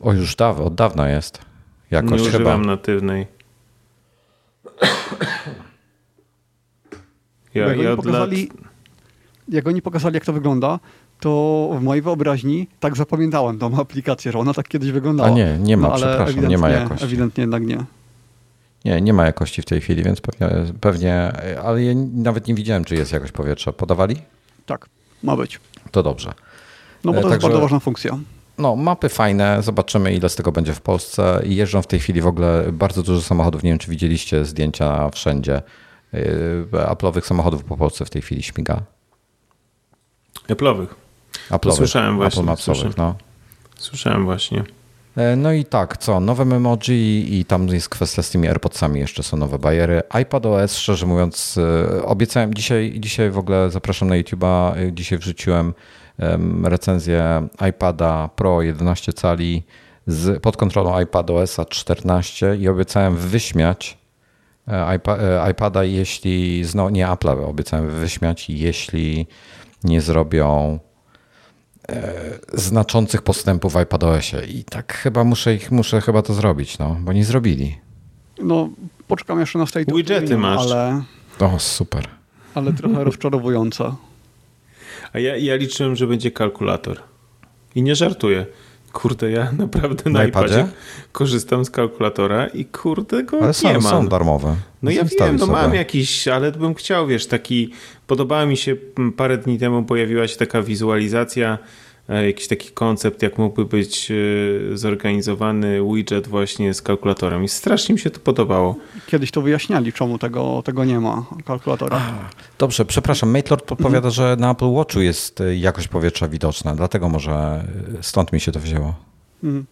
O, już daw od dawna jest. Jakość Nie używam chyba. natywnej. Ja, jak, ja oni pokazali, lat... jak oni pokazali, jak to wygląda, to w mojej wyobraźni tak zapamiętałem tą aplikację, że ona tak kiedyś wyglądała. A nie, nie ma, no, przepraszam, nie ma jakości. Ewidentnie jednak nie. Nie, nie ma jakości w tej chwili, więc pewnie, pewnie ale ja nawet nie widziałem, czy jest jakość powietrza. Podawali? Tak, ma być. To dobrze. No bo to Także, jest bardzo ważna funkcja. No, mapy fajne, zobaczymy ile z tego będzie w Polsce. Jeżdżą w tej chwili w ogóle bardzo dużo samochodów, nie wiem czy widzieliście zdjęcia wszędzie. Yy, Apple'owych samochodów po Polsce w tej chwili śmiga. Apple'owych. Apple'owych. Słyszałem właśnie. Apple Mapsowych, no. Słyszałem właśnie. E, no i tak, co? Nowe memoji i tam jest kwestia z tymi AirPodsami, jeszcze są nowe bajery. iPadOS, szczerze mówiąc, e, obiecałem dzisiaj, dzisiaj w ogóle zapraszam na YouTube'a, e, dzisiaj wrzuciłem recenzję iPada Pro 11 cali z, pod kontrolą iPadOS 14 i obiecałem wyśmiać iPada, jeśli, no nie Apple, obiecałem wyśmiać, jeśli nie zrobią E, znaczących postępów w iPadOSie i tak chyba muszę ich, muszę chyba to zrobić, no, bo nie zrobili. No, poczekam jeszcze na State Widgety masz. ale... O, super. Ale trochę rozczarowująca. A ja, ja liczyłem, że będzie kalkulator. I nie żartuję. Kurde, ja naprawdę na, na iPadzie korzystam z kalkulatora i kurde go ale są, nie mam. są darmowe. No ja wiem, no mam jakiś, ale bym chciał, wiesz, taki, podobała mi się, parę dni temu pojawiła się taka wizualizacja, jakiś taki koncept, jak mógłby być e, zorganizowany widget właśnie z kalkulatorem i strasznie mi się to podobało. Kiedyś to wyjaśniali, czemu tego, tego nie ma, kalkulatora. A, dobrze, przepraszam, Maitlord podpowiada, mhm. że na Apple Watchu jest e, jakość powietrza widoczna, dlatego może stąd mi się to wzięło. Mhm.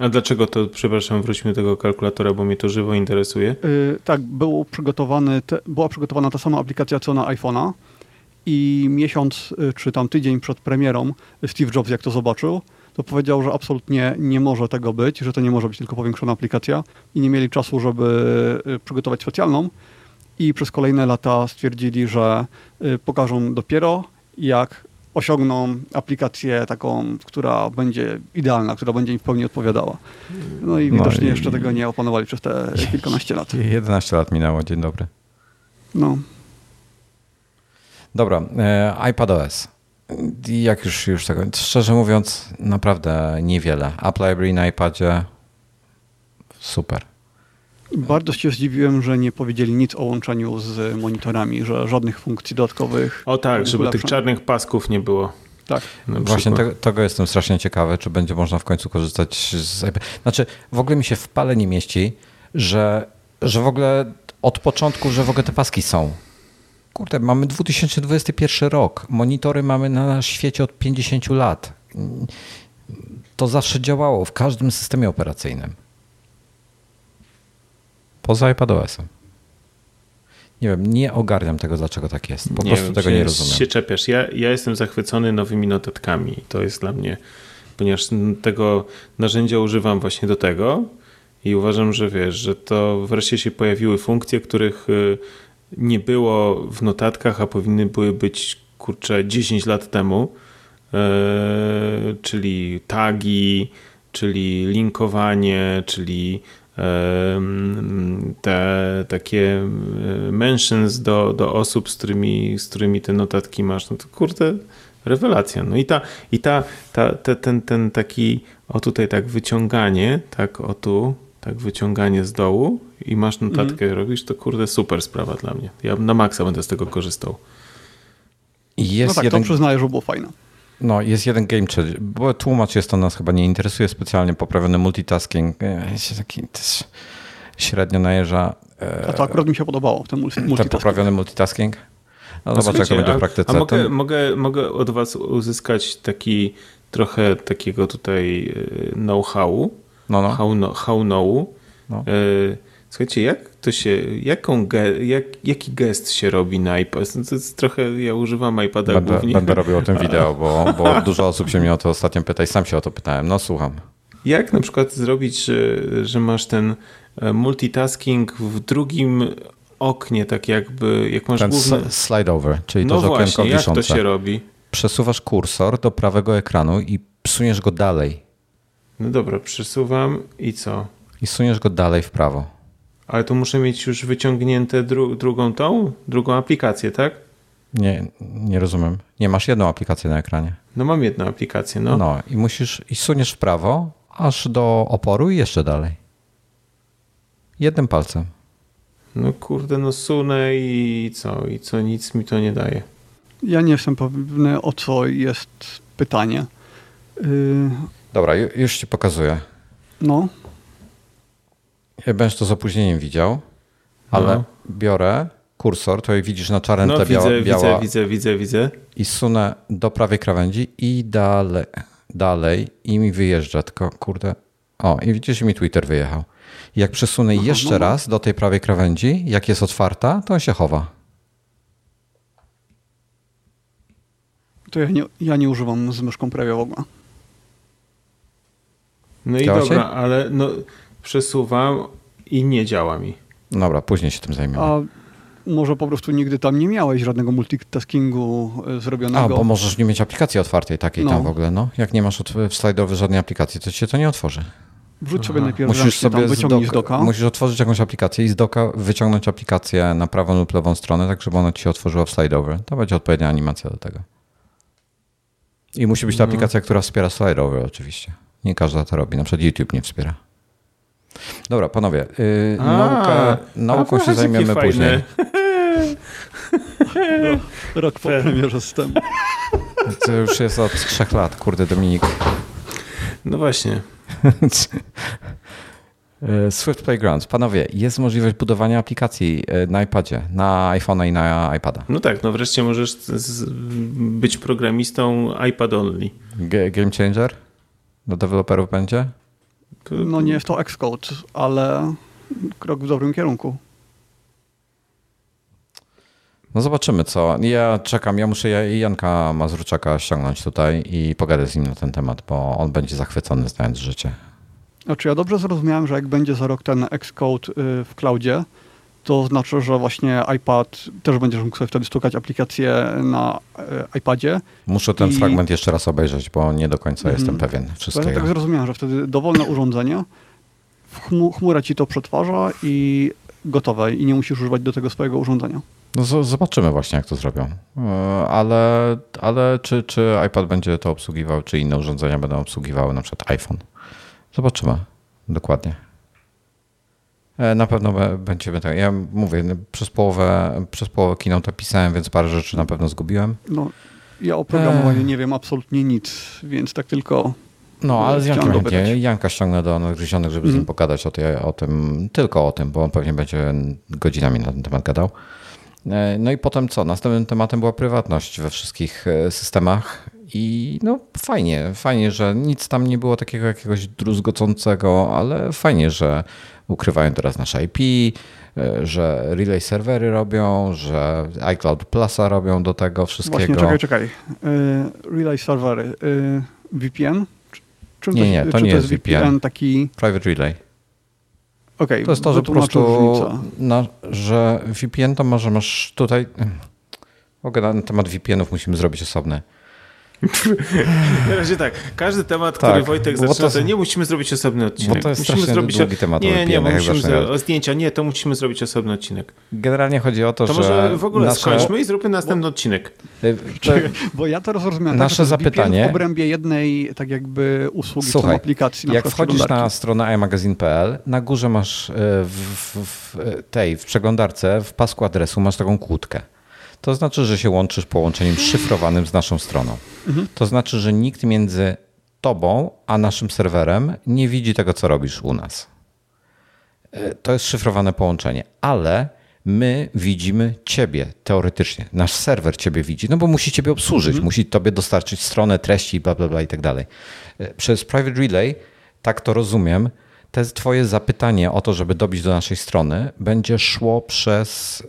A dlaczego to, przepraszam, wróćmy do tego kalkulatora, bo mnie to żywo interesuje. Yy, tak, był przygotowany te, była przygotowana ta sama aplikacja co na iPhone'a i miesiąc y, czy tam tydzień przed premierą Steve Jobs, jak to zobaczył, to powiedział, że absolutnie nie może tego być, że to nie może być tylko powiększona aplikacja i nie mieli czasu, żeby y, przygotować specjalną i przez kolejne lata stwierdzili, że y, pokażą dopiero jak osiągną aplikację taką, która będzie idealna, która będzie im w pełni odpowiadała. No i widocznie no i... jeszcze tego nie opanowali przez te kilkanaście lat. 11 lat minęło, dzień dobry. No. Dobra, e, iPadOS. Jak już, już tego, szczerze mówiąc, naprawdę niewiele. Apple Library na iPadzie super. Bardzo się zdziwiłem, że nie powiedzieli nic o łączeniu z monitorami, że żadnych funkcji dodatkowych. O tak, żeby tych czarnych pasków nie było. Tak. Właśnie tego, tego, jestem strasznie ciekawy, czy będzie można w końcu korzystać z iPad. Znaczy, w ogóle mi się w pale nie mieści, że, że w ogóle od początku, że w ogóle te paski są. Kurde, mamy 2021 rok. Monitory mamy na świecie od 50 lat. To zawsze działało w każdym systemie operacyjnym. Poza iPadOS-em. Nie wiem, nie ogarniam tego, dlaczego tak jest. Po nie prostu wiem, tego nie rozumiem. się czepiasz. Ja, ja jestem zachwycony nowymi notatkami. To jest dla mnie, ponieważ tego narzędzia używam właśnie do tego i uważam, że wiesz, że to wreszcie się pojawiły funkcje, których y, nie było w notatkach, a powinny były być, kurczę, 10 lat temu, yy, czyli tagi, czyli linkowanie, czyli te takie mentions do, do osób, z którymi, z którymi te notatki masz, no to kurde, rewelacja. No i ta, i ta, ta te, ten, ten taki, o tutaj tak wyciąganie, tak o tu, tak wyciąganie z dołu i masz notatkę, mm. robisz, to kurde super sprawa dla mnie. Ja na maksa będę z tego korzystał. Jest no tak, jeden... to przyznaję, że było fajne. No, jest jeden game changer, bo tłumacz jest to nas chyba nie interesuje specjalnie, poprawiony multitasking, e, się taki też średnio najeżdża. E, a to akurat mi się podobało, ten multitasking. Ten poprawiony multitasking? No, no zobacz, jak to będzie w praktyce. A mogę, mogę, mogę od was uzyskać taki trochę takiego tutaj e, know-howu, no, no. How, no, how know. No. Słuchajcie, jak to się, jaką ge, jak, jaki gest się robi na iPad? To jest trochę, ja używam iPada będę, głównie. Będę robił o tym wideo, bo, bo dużo osób się mnie o to ostatnio pyta i sam się o to pytałem. No słucham. Jak na przykład zrobić, że, że masz ten e, multitasking w drugim oknie, tak jakby, jak masz ten główny... slide over, czyli no to właśnie, okienko jak wiszące. to się robi? Przesuwasz kursor do prawego ekranu i psuniesz go dalej. No dobra, przesuwam i co? I suniesz go dalej w prawo. Ale to muszę mieć już wyciągnięte dru drugą tą, drugą aplikację, tak? Nie, nie rozumiem. Nie masz jedną aplikację na ekranie. No mam jedną aplikację, no. No i musisz, i suniesz w prawo, aż do oporu i jeszcze dalej. Jednym palcem. No kurde, no sunę i co? I co? Nic mi to nie daje. Ja nie jestem pewny, o co jest pytanie. Yy... Dobra, już ci pokazuję. No. Ja będziesz to z opóźnieniem widział, ale no. biorę kursor, to widzisz na czarnym no, tle biała, widzę, biała, widzę, widzę, widzę, widzę. I sunę do prawej krawędzi i dalej, dalej i mi wyjeżdża, tylko kurde. O, i widzisz, mi Twitter wyjechał. I jak przesunę Aha, jeszcze no, no. raz do tej prawej krawędzi, jak jest otwarta, to on się chowa. To ja nie, ja nie używam z myszką prawie w ogóle. No i Działa dobra, się? ale no, przesuwam i nie działa mi. Dobra, później się tym zajmiemy. A może po prostu nigdy tam nie miałeś żadnego multitaskingu e, zrobionego. A, bo możesz nie mieć aplikacji otwartej takiej no. tam w ogóle, no. Jak nie masz w slajdowy żadnej aplikacji, to ci się to nie otworzy. Wrzuć sobie najpierw musisz sobie tam, wyciągnij z doka. Musisz otworzyć jakąś aplikację i z doka wyciągnąć aplikację na prawą lub lewą stronę, tak żeby ona ci się otworzyła w slajdowy. To będzie odpowiednia animacja do tego. I musi być ta no. aplikacja, która wspiera slajdowy oczywiście. Nie każda to robi, na przykład YouTube nie wspiera. Dobra, panowie, yy, a, nauka, nauką się zajmiemy później. Rok po premierze systemu. To już jest od trzech lat, kurde Dominik. No właśnie. E, Swift Playgrounds. Panowie, jest możliwość budowania aplikacji e, na iPadzie, na iPhone'a i na iPada. No tak, no wreszcie możesz być programistą iPad only. G Game changer? Dla deweloperów będzie? No nie jest to Xcode, ale krok w dobrym kierunku. No zobaczymy co. Ja czekam, ja muszę Janka Mazurczaka ściągnąć tutaj i pogadać z nim na ten temat, bo on będzie zachwycony znając życie. Znaczy ja dobrze zrozumiałem, że jak będzie za rok ten Xcode y, w cloudzie, to znaczy, że właśnie iPad też będziesz mógł sobie wtedy stukać aplikację na y, iPadzie. Muszę ten i... fragment jeszcze raz obejrzeć, bo nie do końca mm. jestem pewien wszystkiego. Ja tak zrozumiałem, że wtedy dowolne urządzenie, chmura ci to przetwarza i gotowe i nie musisz używać do tego swojego urządzenia. No zobaczymy właśnie, jak to zrobią. E, ale, ale czy, czy iPad będzie to obsługiwał, czy inne urządzenia będą obsługiwały, na przykład iPhone. Zobaczymy dokładnie. E, na pewno będziemy tak. Ja mówię, no, przez połowę, przez połowę keynote pisałem, więc parę rzeczy na pewno zgubiłem. No, ja o programowaniu e... nie wiem absolutnie nic, więc tak tylko. No, ale z Jankiem będzie. Janka ściągnę do nadgryzionych, żeby mm. z nim mhm. pogadać o, tej, o tym, tylko o tym, bo on pewnie będzie godzinami na ten temat gadał. E, no i potem co? Następnym tematem była prywatność we wszystkich systemach i no fajnie, fajnie, że nic tam nie było takiego jakiegoś druzgocącego, ale fajnie, że ukrywają teraz nasze IP, e, że relay serwery robią, że iCloud Plusa robią do tego wszystkiego. Właśnie, czekaj, czekaj. E, relay serwery. E, VPN? Czym nie, nie, to, to nie to jest VPN. VPN taki... Private Relay. Okay, to jest to, że po prostu, na, że VPN to może masz tutaj... Mogę na temat VPN-ów musimy zrobić osobny. Na razie tak, każdy temat, tak, który Wojtek zaczyna, to, nie musimy zrobić osobny odcinek. Bo to jest musimy zrobić długi temat. Nie, nie, nie musimy o zdjęcia, nie, to musimy zrobić osobny odcinek. Generalnie chodzi o to, to że... To może w ogóle nasze... skończmy i zróbmy następny bo... odcinek. Y, bo ja to rozumiem nasze tak, zapytanie... w obrębie jednej tak jakby usługi Słuchaj, aplikacji. Na jak wchodzisz na stronę iMagazine.pl, na górze masz y, w, w, w tej, w przeglądarce, w pasku adresu masz taką kłódkę to znaczy, że się łączysz połączeniem szyfrowanym z naszą stroną. Mhm. To znaczy, że nikt między tobą a naszym serwerem nie widzi tego, co robisz u nas. E, to jest szyfrowane połączenie, ale my widzimy ciebie teoretycznie. Nasz serwer ciebie widzi, no bo musi ciebie obsłużyć, mhm. musi tobie dostarczyć stronę, treści, bla, bla, bla i tak dalej. E, przez Private Relay, tak to rozumiem, te twoje zapytanie o to, żeby dobić do naszej strony, będzie szło przez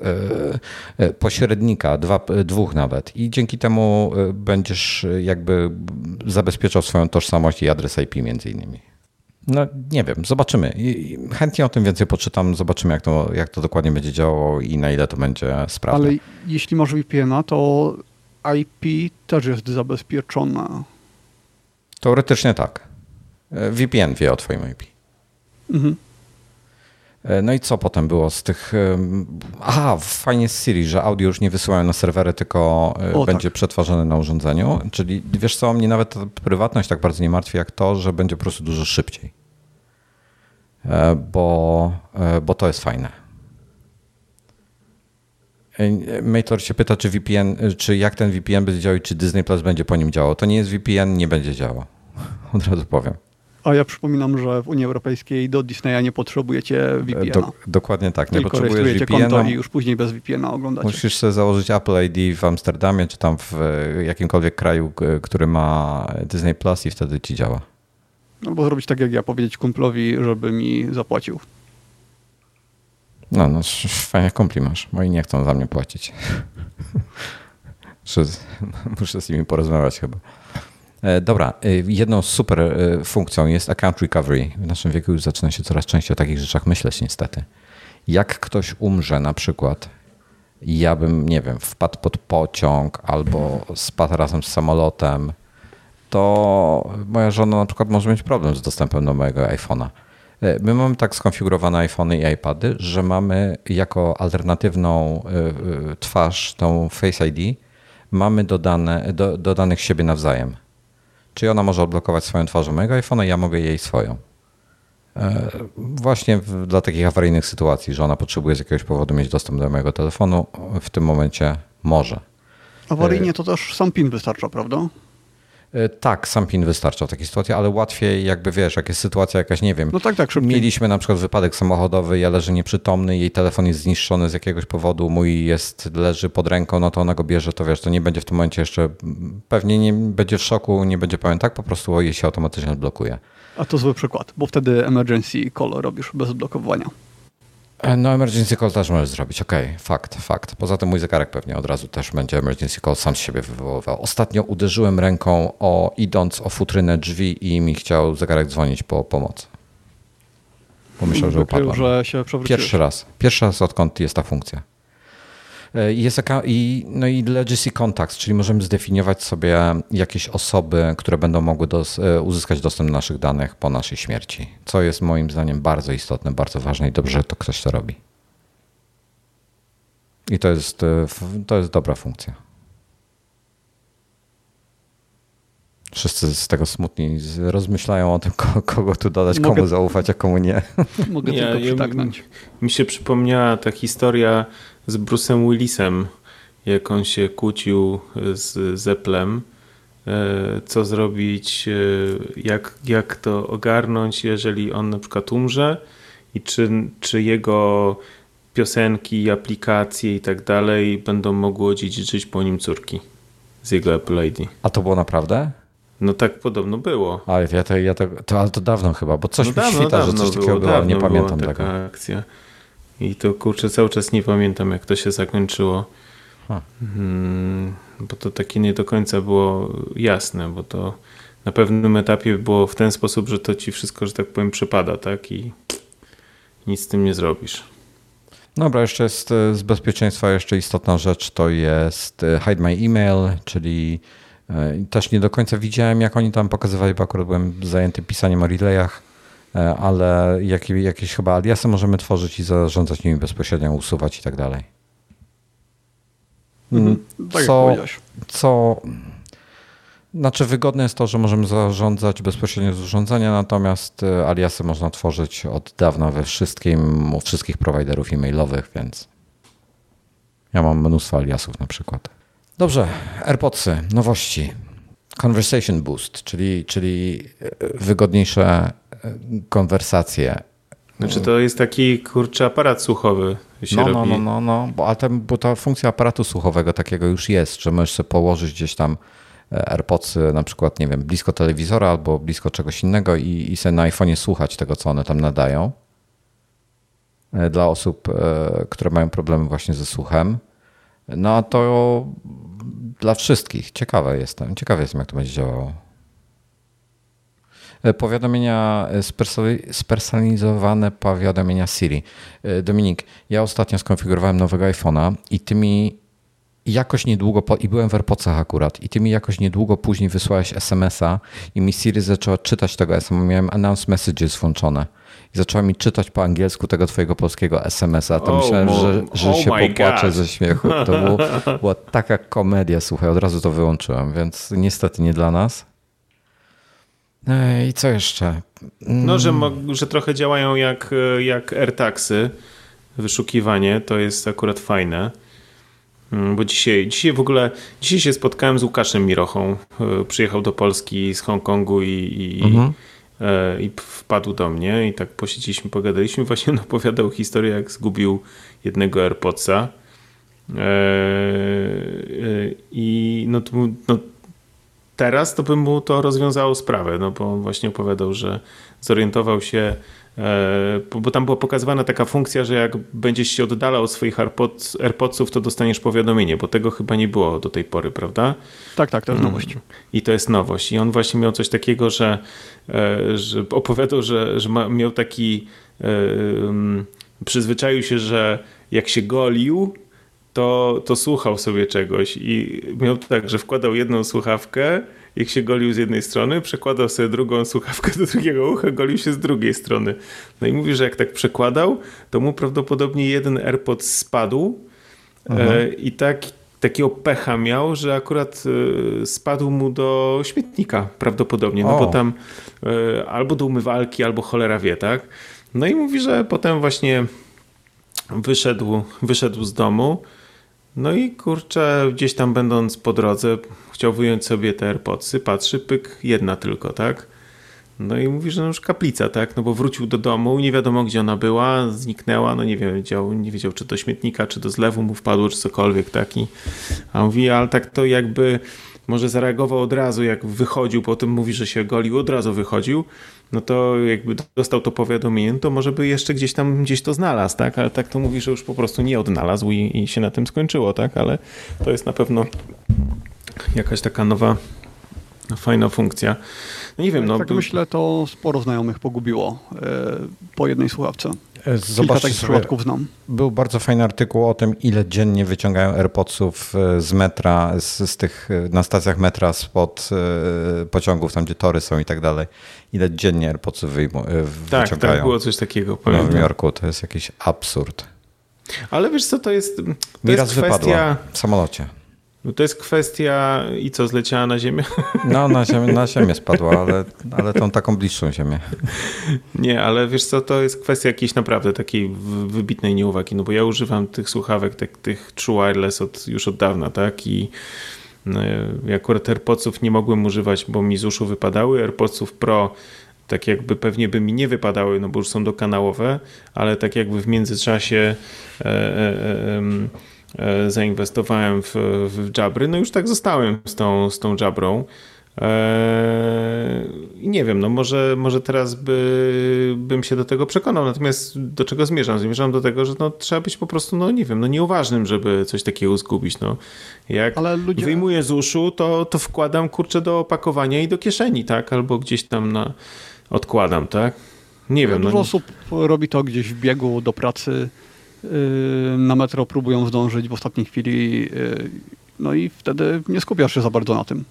e, e, pośrednika, dwa, dwóch nawet. I dzięki temu e, będziesz jakby zabezpieczał swoją tożsamość i adres IP między innymi. No nie wiem, zobaczymy. Chętnie o tym więcej poczytam, zobaczymy jak to, jak to dokładnie będzie działało i na ile to będzie sprawne. Ale jeśli masz VPN-a, to IP też jest zabezpieczone. Teoretycznie tak. VPN wie o twoim IP. Mhm. E, no i co potem było z tych. Aha, fajnie z Siri, że audio już nie wysyłają na serwery, tylko e, o, będzie tak. przetwarzane na urządzeniu. Czyli wiesz co, mnie nawet ta prywatność tak bardzo nie martwi, jak to, że będzie po prostu dużo szybciej. E, bo, bo to jest fajne. Mator się pyta, czy VPN, czy jak ten VPN będzie działał, czy Disney Plus będzie po nim działał. To nie jest VPN, nie będzie działał. od razu powiem. A ja przypominam, że w Unii Europejskiej do Disneya nie potrzebujecie VPN-a. Do, dokładnie tak, nie Tylko potrzebujesz VPN-a. i już później bez VPN-a oglądacie. Musisz sobie założyć Apple ID w Amsterdamie, czy tam w jakimkolwiek kraju, który ma Disney Plus i wtedy ci działa. Albo zrobić tak jak ja, powiedzieć kumplowi, żeby mi zapłacił. No, no fajnie kumpli masz. Moi nie chcą za mnie płacić. Muszę z nimi porozmawiać chyba. E, dobra, e, jedną super e, funkcją jest account recovery. W naszym wieku już zaczyna się coraz częściej o takich rzeczach myśleć niestety. Jak ktoś umrze na przykład, ja bym, nie wiem, wpadł pod pociąg albo spadł razem z samolotem, to moja żona na przykład może mieć problem z dostępem do mojego iPhone'a. My mamy tak skonfigurowane iPhony i iPady, że mamy jako alternatywną twarz tą Face ID, mamy dodane, do, dodanych siebie nawzajem. Czyli ona może odblokować swoją twarz mojego iPhone'a, ja mogę jej swoją. E, właśnie dla takich awaryjnych sytuacji, że ona potrzebuje z jakiegoś powodu mieć dostęp do mojego telefonu, w tym momencie może. Awaryjnie to też sam PIN wystarcza, prawda? E, tak, sam PIN wystarcza w takiej sytuacji, ale łatwiej jakby wiesz, jak jest sytuacja jakaś, nie wiem. No tak, tak, szybciej. Mieliśmy na przykład wypadek samochodowy, ja leżę nieprzytomny, jej telefon jest zniszczony z jakiegoś powodu, mój jest, leży pod ręką, no to ona go bierze, to wiesz, to nie będzie w tym momencie jeszcze, pewnie nie będzie w szoku, nie będzie powiem tak, po prostu jej się automatycznie odblokuje. A to zły przykład, bo wtedy emergency call robisz bez odblokowania. E, no, emergency call też możesz zrobić. Okej, okay, fakt, fakt. Poza tym mój zegarek pewnie od razu też będzie emergency call sam z siebie wywoływał. Ostatnio uderzyłem ręką o idąc o futrynę drzwi i mi chciał zegarek dzwonić po pomoc. Pomyślał, że upadłem. Pierwszy raz. Pierwszy raz odkąd jest ta funkcja. E, jest taka, i, no i legacy contacts, czyli możemy zdefiniować sobie jakieś osoby, które będą mogły dos, e, uzyskać dostęp do naszych danych po naszej śmierci, co jest moim zdaniem bardzo istotne, bardzo ważne i dobrze, że to ktoś to robi. I to jest, e, to jest dobra funkcja. Wszyscy z tego smutni rozmyślają o tym, kogo tu dodać, Mogę... komu zaufać, a komu nie. Mogę nie, tylko przytaknąć. Mi się przypomniała ta historia z Bruce'em Willisem, jak on się kłócił z Zeplem, e, co zrobić, e, jak, jak to ogarnąć, jeżeli on na przykład umrze i czy, czy jego piosenki, aplikacje i tak dalej będą mogły odziedziczyć po nim córki z jego Apple ID. A to było naprawdę? No tak podobno było. Ale ja to, ja to, to, ale to dawno chyba, bo coś no dawno, mi świta, że coś takiego było, było nie pamiętam taka tego. akcja. I to kurczę, cały czas nie pamiętam, jak to się zakończyło. Hmm, bo to takie nie do końca było jasne, bo to na pewnym etapie było w ten sposób, że to ci wszystko, że tak powiem, przypada, tak? I nic z tym nie zrobisz. Dobra, jeszcze jest e, z bezpieczeństwa jeszcze istotna rzecz, to jest e, hide my email, czyli e, też nie do końca widziałem, jak oni tam pokazywali, bo akurat byłem zajęty pisaniem o relayach ale jakie, jakieś chyba aliasy możemy tworzyć i zarządzać nimi bezpośrednio, usuwać i tak dalej. Mhm, tak co, co znaczy wygodne jest to, że możemy zarządzać bezpośrednio z urządzenia, natomiast e, aliasy można tworzyć od dawna we wszystkim, u wszystkich prowajderów e-mailowych, więc ja mam mnóstwo aliasów na przykład. Dobrze, AirPodsy, nowości. Conversation Boost, czyli, czyli wygodniejsze konwersacje. Znaczy to jest taki kurczę aparat słuchowy się no, no, robi. No, no, no, bo, a ten, bo ta funkcja aparatu słuchowego takiego już jest, że możesz sobie położyć gdzieś tam e, AirPods na przykład, nie wiem, blisko telewizora albo blisko czegoś innego i, i sobie na iPhone'ie słuchać tego, co one tam nadają. E, dla osób, e, które mają problemy właśnie ze słuchem. No a to dla wszystkich. Ciekawe jestem. Ciekawy jestem, jak to będzie działało. E, powiadomienia, e, spersonalizowane powiadomienia Siri. E, Dominik, ja ostatnio skonfigurowałem nowego iPhone'a i ty mi jakoś niedługo, po, i byłem w AirPodsach akurat, i ty mi jakoś niedługo później wysłałeś SMS-a i mi Siri zaczęła czytać tego SMS-a. Miałem announce messages włączone. I zaczęła mi czytać po angielsku tego twojego polskiego SMS-a. To oh, myślałem, że, że oh się popłaczę God. ze śmiechu. To było, była taka komedia, słuchaj, od razu to wyłączyłem, więc niestety nie dla nas. I co jeszcze? No, że, że trochę działają jak, jak AirTagsy, wyszukiwanie, to jest akurat fajne. Mm, bo dzisiaj, dzisiaj w ogóle, dzisiaj się spotkałem z Łukaszem Mirochą. E, przyjechał do Polski z Hongkongu i, i, mhm. E, i wpadł do mnie i tak posiedzieliśmy, pogadaliśmy. Właśnie on opowiadał historię, jak zgubił jednego AirPodsa. E, I no, no, teraz to by mu to rozwiązało sprawę, no bo on właśnie opowiadał, że zorientował się, E, bo tam była pokazywana taka funkcja, że jak będziesz się oddalał od swoich AirPods, AirPodsów, to dostaniesz powiadomienie, bo tego chyba nie było do tej pory, prawda? Tak, tak, to jest mm. nowość. I to jest nowość. I on właśnie miał coś takiego, że, e, że opowiadał, że, że ma, miał taki um, przyzwyczaił się, że jak się golił, to, to słuchał sobie czegoś i miał tak, że wkładał jedną słuchawkę jak się golił z jednej strony, przekładał sobie drugą słuchawkę do drugiego ucha, golił się z drugiej strony. No i mówi, że jak tak przekładał, to mu prawdopodobnie jeden AirPod spadł e, i tak, takiego pecha miał, że akurat e, spadł mu do śmietnika prawdopodobnie, no o. bo tam e, albo do umywalki, albo cholera wie, tak? No i mówi, że potem właśnie wyszedł, wyszedł z domu, no i kurczę, gdzieś tam będąc po drodze, chciał wyjąć sobie te AirPodsy, patrzy, pyk, jedna tylko, tak? No i mówi, że no już kaplica, tak? No bo wrócił do domu, nie wiadomo gdzie ona była, zniknęła, no nie wiedział, nie wiedział czy do śmietnika, czy do zlewu mu wpadło, czy cokolwiek taki. A mówi, ale tak to jakby może zareagował od razu, jak wychodził, potem mówi, że się golił, od razu wychodził, no to jakby dostał to powiadomienie, to może by jeszcze gdzieś tam gdzieś to znalazł, tak? Ale tak to mówi, że już po prostu nie odnalazł i, i się na tym skończyło, tak? Ale to jest na pewno jakaś taka nowa, fajna funkcja. No nie wiem, no. Tak myślę, to sporo znajomych pogubiło e, po jednej słuchawce. Zobaczcie takich przypadków znam. Był bardzo fajny artykuł o tym, ile dziennie wyciągają AirPodsów e, z metra, z, z tych e, na stacjach metra spod pociągów, tam gdzie tory są i tak dalej. Ile dziennie AirPodsów wyjmu, tak, wyciągają. Tak, było coś takiego. W Nowym Jorku to jest jakiś absurd. Ale wiesz co, to jest, to Mi jest raz kwestia... wypadła w samolocie. No to jest kwestia i co, zleciała na ziemię? No, na ziemię, na ziemię spadła, ale, ale tą taką bliższą ziemię. Nie, ale wiesz co, to jest kwestia jakiejś naprawdę takiej wybitnej nieuwagi, no bo ja używam tych słuchawek, tych, tych True Wireless od, już od dawna, tak? I no, ja akurat AirPodsów nie mogłem używać, bo mi z uszu wypadały. AirPodsów Pro tak jakby pewnie by mi nie wypadały, no bo już są dokanałowe, ale tak jakby w międzyczasie e, e, e, E, zainwestowałem w, w Jabry, no już tak zostałem z tą, z tą Jabrą. I nie wiem, no może, może teraz by, bym się do tego przekonał, natomiast do czego zmierzam? Zmierzam do tego, że no, trzeba być po prostu, no nie wiem, no nieuważnym, żeby coś takiego zgubić. No. Jak ludzie... wyjmuję z uszu, to, to wkładam kurczę do opakowania i do kieszeni, tak? Albo gdzieś tam na, odkładam, tak? Nie wiem. Dużo no... osób robi to gdzieś w biegu do pracy, na metro próbują zdążyć w ostatniej chwili, yy, no i wtedy nie skupiasz się za bardzo na tym.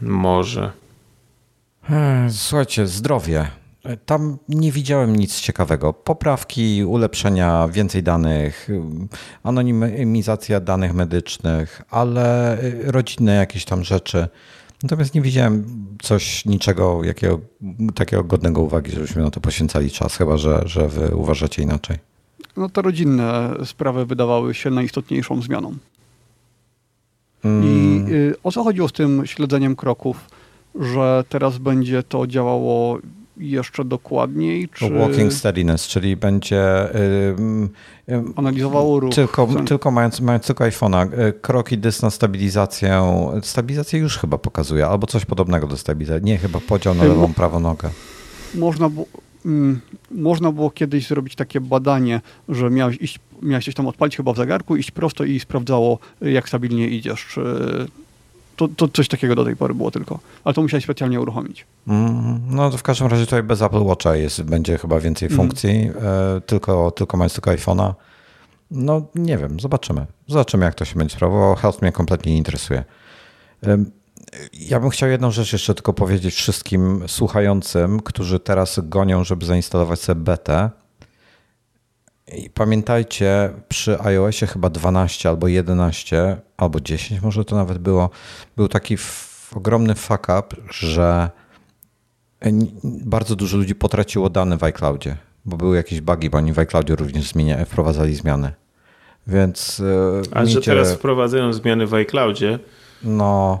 Może. Słuchajcie, zdrowie. Tam nie widziałem nic ciekawego. Poprawki, ulepszenia, więcej danych, anonimizacja danych medycznych, ale rodzinne jakieś tam rzeczy. Natomiast nie widziałem coś, niczego jakiego, takiego godnego uwagi, żebyśmy na to poświęcali czas, chyba że, że wy uważacie inaczej. No te rodzinne sprawy wydawały się najistotniejszą zmianą. Mm. I y, o co chodziło z tym śledzeniem kroków, że teraz będzie to działało jeszcze dokładniej? Czy... Walking steadiness, czyli będzie yy, analizowało ruch. Tylko, tylko mając, mając tylko iPhone'a, y, kroki, dystans, stabilizację. Stabilizację już chyba pokazuje, albo coś podobnego do stabilizacji. Nie, chyba podział na lewą, prawą nogę. Można było, mm, można było kiedyś zrobić takie badanie, że miałeś iść, miałeś coś tam odpalić chyba w zegarku, iść prosto i sprawdzało, jak stabilnie idziesz. Czy to, to coś takiego do tej pory było tylko. Ale to musiałeś specjalnie uruchomić. Mm, no to w każdym razie tutaj bez Apple Watcha jest, będzie chyba więcej mm. funkcji, e, tylko, tylko mając tylko iPhone'a. No nie wiem, zobaczymy. Zobaczymy jak to się będzie sprawowało. Health mnie kompletnie nie interesuje. E, ja bym chciał jedną rzecz jeszcze tylko powiedzieć wszystkim słuchającym, którzy teraz gonią, żeby zainstalować sobie betę i pamiętajcie, przy iOSie chyba 12 albo 11, albo 10 może to nawet było, był taki ogromny fuck up, że bardzo dużo ludzi potraciło dane w iCloudzie, bo były jakieś bugi, bo oni w iCloudzie również zmienia, wprowadzali zmiany. Więc. A miejcie... że teraz wprowadzają zmiany w iCloudzie. No,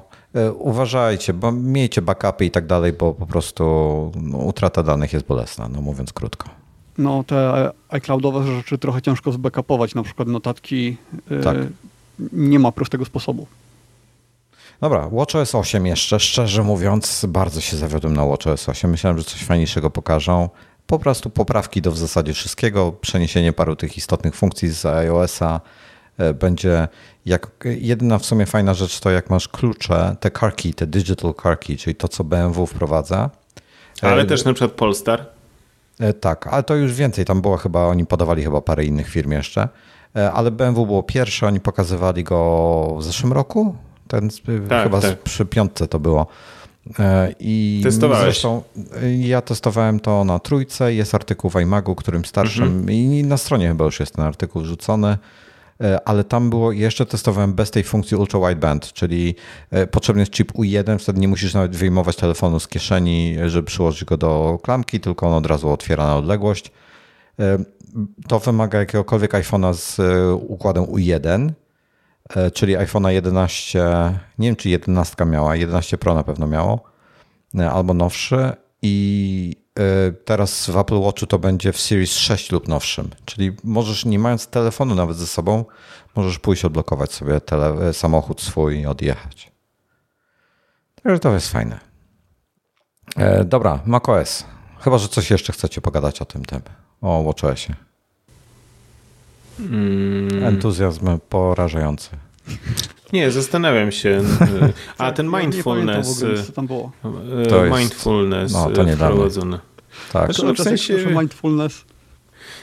uważajcie, bo miejcie backupy i tak dalej, bo po prostu no, utrata danych jest bolesna, no mówiąc krótko. No, te iCloudowe rzeczy trochę ciężko zbackupować, na przykład notatki. Tak. Nie ma prostego sposobu. Dobra, WatchOS 8 jeszcze, szczerze mówiąc, bardzo się zawiodłem na WatchOS 8. Myślałem, że coś fajniejszego pokażą. Po prostu poprawki do w zasadzie wszystkiego, przeniesienie paru tych istotnych funkcji z iOS-a e, będzie jak jedyna w sumie fajna rzecz to jak masz klucze, te car key, te digital car key, czyli to co BMW wprowadza. Ale e, też na przykład Polestar. E, tak, ale to już więcej, tam było chyba, oni podawali chyba parę innych firm jeszcze, ale BMW było pierwsze, oni pokazywali go w zeszłym roku, ten tak, chyba tak. przy piątce to było. E, I Testowałeś? Zresztą e, ja testowałem to na trójce. Jest artykuł w iMagu, którym starszym mhm. i na stronie chyba już jest ten artykuł wrzucony. E, ale tam było, jeszcze testowałem bez tej funkcji ultra wideband, czyli potrzebny jest chip U1, wtedy nie musisz nawet wyjmować telefonu z kieszeni, żeby przyłożyć go do klamki, tylko on od razu otwiera na odległość. To wymaga jakiegokolwiek iPhone'a z układem U1, E, czyli iPhone'a 11, nie wiem czy 11 miała, 11 Pro na pewno miało, e, albo nowszy i e, teraz w Apple Watchu to będzie w Series 6 lub nowszym, czyli możesz nie mając telefonu nawet ze sobą, możesz pójść odblokować sobie tele, samochód swój i odjechać. Także to jest fajne. Dobra, macOS. Chyba, że coś jeszcze chcecie pogadać o tym, tym o WatchOSie. Mm. Entuzjazm porażający. Nie, zastanawiam się. A ten mindfulness. Nie, nie co tam było. E, to jest, mindfulness no, to wprowadzony. Tak. Znaczy, no, w sensie... mindfulness.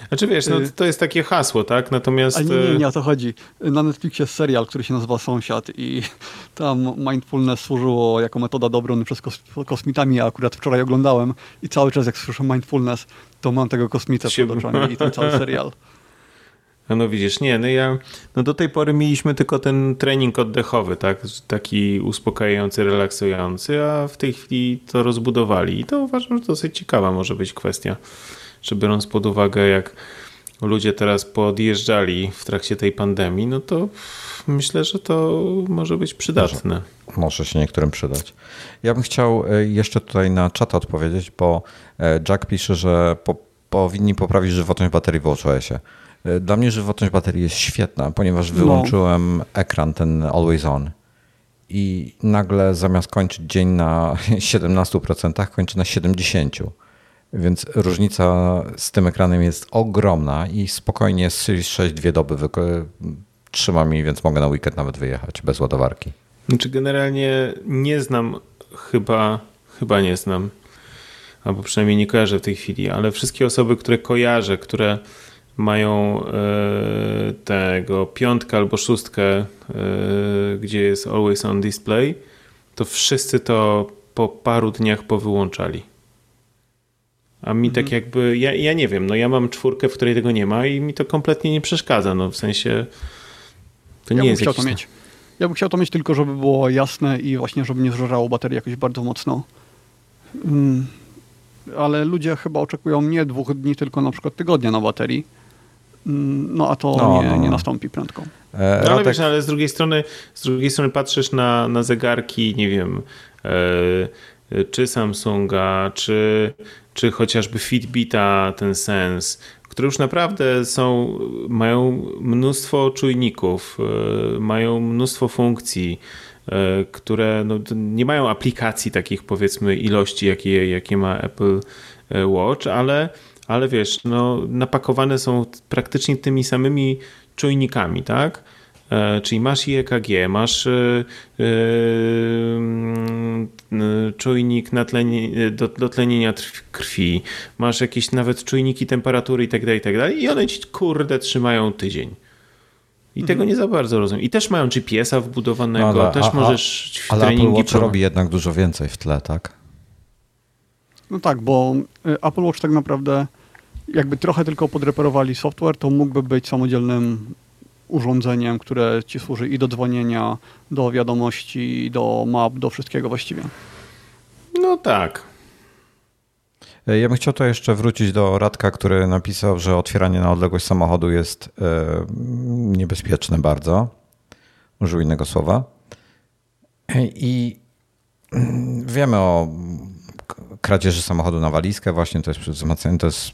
Znaczy wiesz, no, y- to jest takie hasło, tak? Natomiast... Nie, nie, nie o to chodzi. Na Netflixie jest serial, który się nazywa Sąsiad i tam mindfulness służyło jako metoda do obrony przed kosmitami. Ja akurat wczoraj oglądałem i cały czas jak słyszę mindfulness, to mam tego kosmita przed oczami i ten cały serial. No widzisz, nie, no ja, no do tej pory mieliśmy tylko ten trening oddechowy, tak, taki uspokajający, relaksujący, a w tej chwili to rozbudowali i to uważam, że dosyć ciekawa może być kwestia, że biorąc pod uwagę, jak ludzie teraz podjeżdżali w trakcie tej pandemii, no to myślę, że to może być przydatne. Może, może się niektórym przydać. Ja bym chciał e, jeszcze tutaj na czat odpowiedzieć, bo e, Jack pisze, że po, powinni poprawić żywotność baterii w OCS-ie. E, dla mnie żywotność baterii jest świetna, ponieważ no. wyłączyłem no. ekran ten always on i nagle zamiast kończyć dzień na 17%, kończę na 70%. Więc różnica z tym ekranem jest ogromna i spokojnie z Series 6 dwie doby trzyma mi, więc mogę na weekend nawet wyjechać bez ładowarki. Znaczy generalnie nie znam chyba, chyba nie znam, albo przynajmniej nie kojarzę w tej chwili, ale wszystkie osoby, które kojarzę, które mają e, tego piątkę albo szóstkę, e, gdzie jest always on display, to wszyscy to po paru dniach powyłączali. A mi tak mhm. tak jakby, ja, ja nie wiem, no ja mam czwórkę, w której tego nie ma i mi to kompletnie nie przeszkadza, no w sensie to nie ja jest chciał to mieć. Ja bym chciał to mieć tylko, żeby było jasne i właśnie, żeby nie zżerało baterii jakoś bardzo mocno. Mm. Ale ludzie chyba oczekują nie dwóch dni, tylko na przykład tygodnia na baterii no a to no, nie, no. nie nastąpi prędko. E, no, ale wiesz, ale z drugiej strony, z drugiej strony patrzysz na, na zegarki, nie wiem, e, czy Samsunga, czy, czy chociażby Fitbita, ten sens, które już naprawdę są, mają mnóstwo czujników, e, mają mnóstwo funkcji, e, które no, nie mają aplikacji takich powiedzmy ilości, jakie, jakie ma Apple e, Watch, ale ale wiesz, no, napakowane są praktycznie tymi samymi czujnikami, tak? E, czyli masz i EKG, masz e, e, czujnik natlenie, do, dotlenienia krwi, masz jakieś nawet czujniki temperatury i tak dalej, i tak dalej i one ci kurde trzymają tydzień. I mhm. tego nie za bardzo rozumiem. I też mają GPS-a wbudowanego, no ale, też a, możesz w ale treningi... Watch robi jednak dużo więcej w tle, tak? No tak, bo y, Apple Watch tak naprawdę jakby trochę tylko podreperowali software, to mógłby być samodzielnym urządzeniem, które ci służy i do dzwonienia, do wiadomości, do map, do wszystkiego właściwie. No tak. E, ja bym chciał to jeszcze wrócić do Radka, który napisał, że otwieranie na odległość samochodu jest e, niebezpieczne bardzo. Użył innego słowa. I mm, wiemy o kradzieży samochodu na walizkę, właśnie to jest wzmacniane, to jest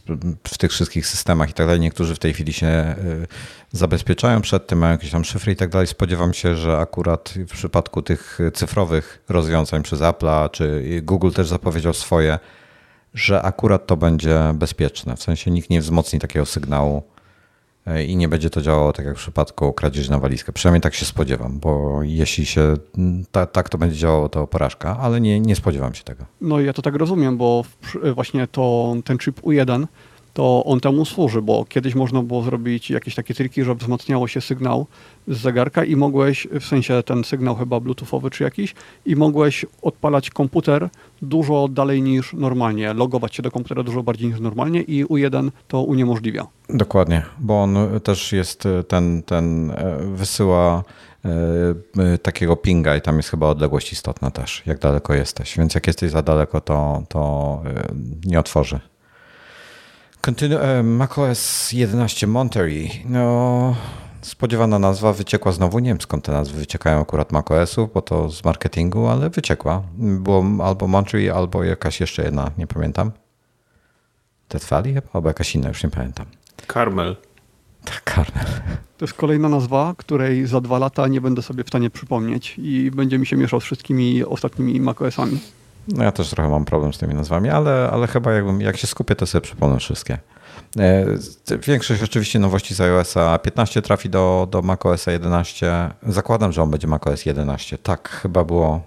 w tych wszystkich systemach i tak dalej. Niektórzy w tej chwili się y, zabezpieczają przed tym, mają jakieś tam szyfry i tak dalej. Spodziewam się, że akurat w przypadku tych cyfrowych rozwiązań przez Apple'a czy Google też zapowiedział swoje, że akurat to będzie bezpieczne. W sensie nikt nie wzmocni takiego sygnału i nie będzie to działało tak jak w przypadku kradzieży na walizkę. Przynajmniej tak się spodziewam, bo jeśli się ta, tak to będzie działało, to porażka, ale nie, nie spodziewam się tego. No ja to tak rozumiem, bo właśnie to, ten chip U1 to on temu służy, bo kiedyś można było zrobić jakieś takie triki, żeby wzmacniało się sygnał z zegarka i mogłeś, w sensie ten sygnał chyba bluetoothowy czy jakiś, i mogłeś odpalać komputer dużo dalej niż normalnie, logować się do komputera dużo bardziej niż normalnie i U1 to uniemożliwia. Dokładnie, bo on też jest ten, ten e, wysyła e, takiego pinga i tam jest chyba odległość istotna też, jak daleko jesteś. Więc jak jesteś za daleko, to, to e, nie otworzy. Continu macOS 11 Monterey. No, spodziewana nazwa wyciekła znowu. Nie wiem skąd te nazwy wyciekają akurat macOSów, bo to z marketingu, ale wyciekła. Było albo Monterey, albo jakaś jeszcze jedna, nie pamiętam. Death Valley albo jakaś inna, już nie pamiętam. Carmel. Tak, Carmel. To jest kolejna nazwa, której za dwa lata nie będę sobie w stanie przypomnieć i będzie mi się mieszał z wszystkimi ostatnimi macOSami. No ja też trochę mam problem z tymi nazwami, ale, ale chyba jakbym, jak się skupię, to sobie przypomnę wszystkie. E, większość oczywiście nowości z iOSa 15 trafi do, do macOSa 11. Zakładam, że on będzie macOS 11. Tak, chyba było.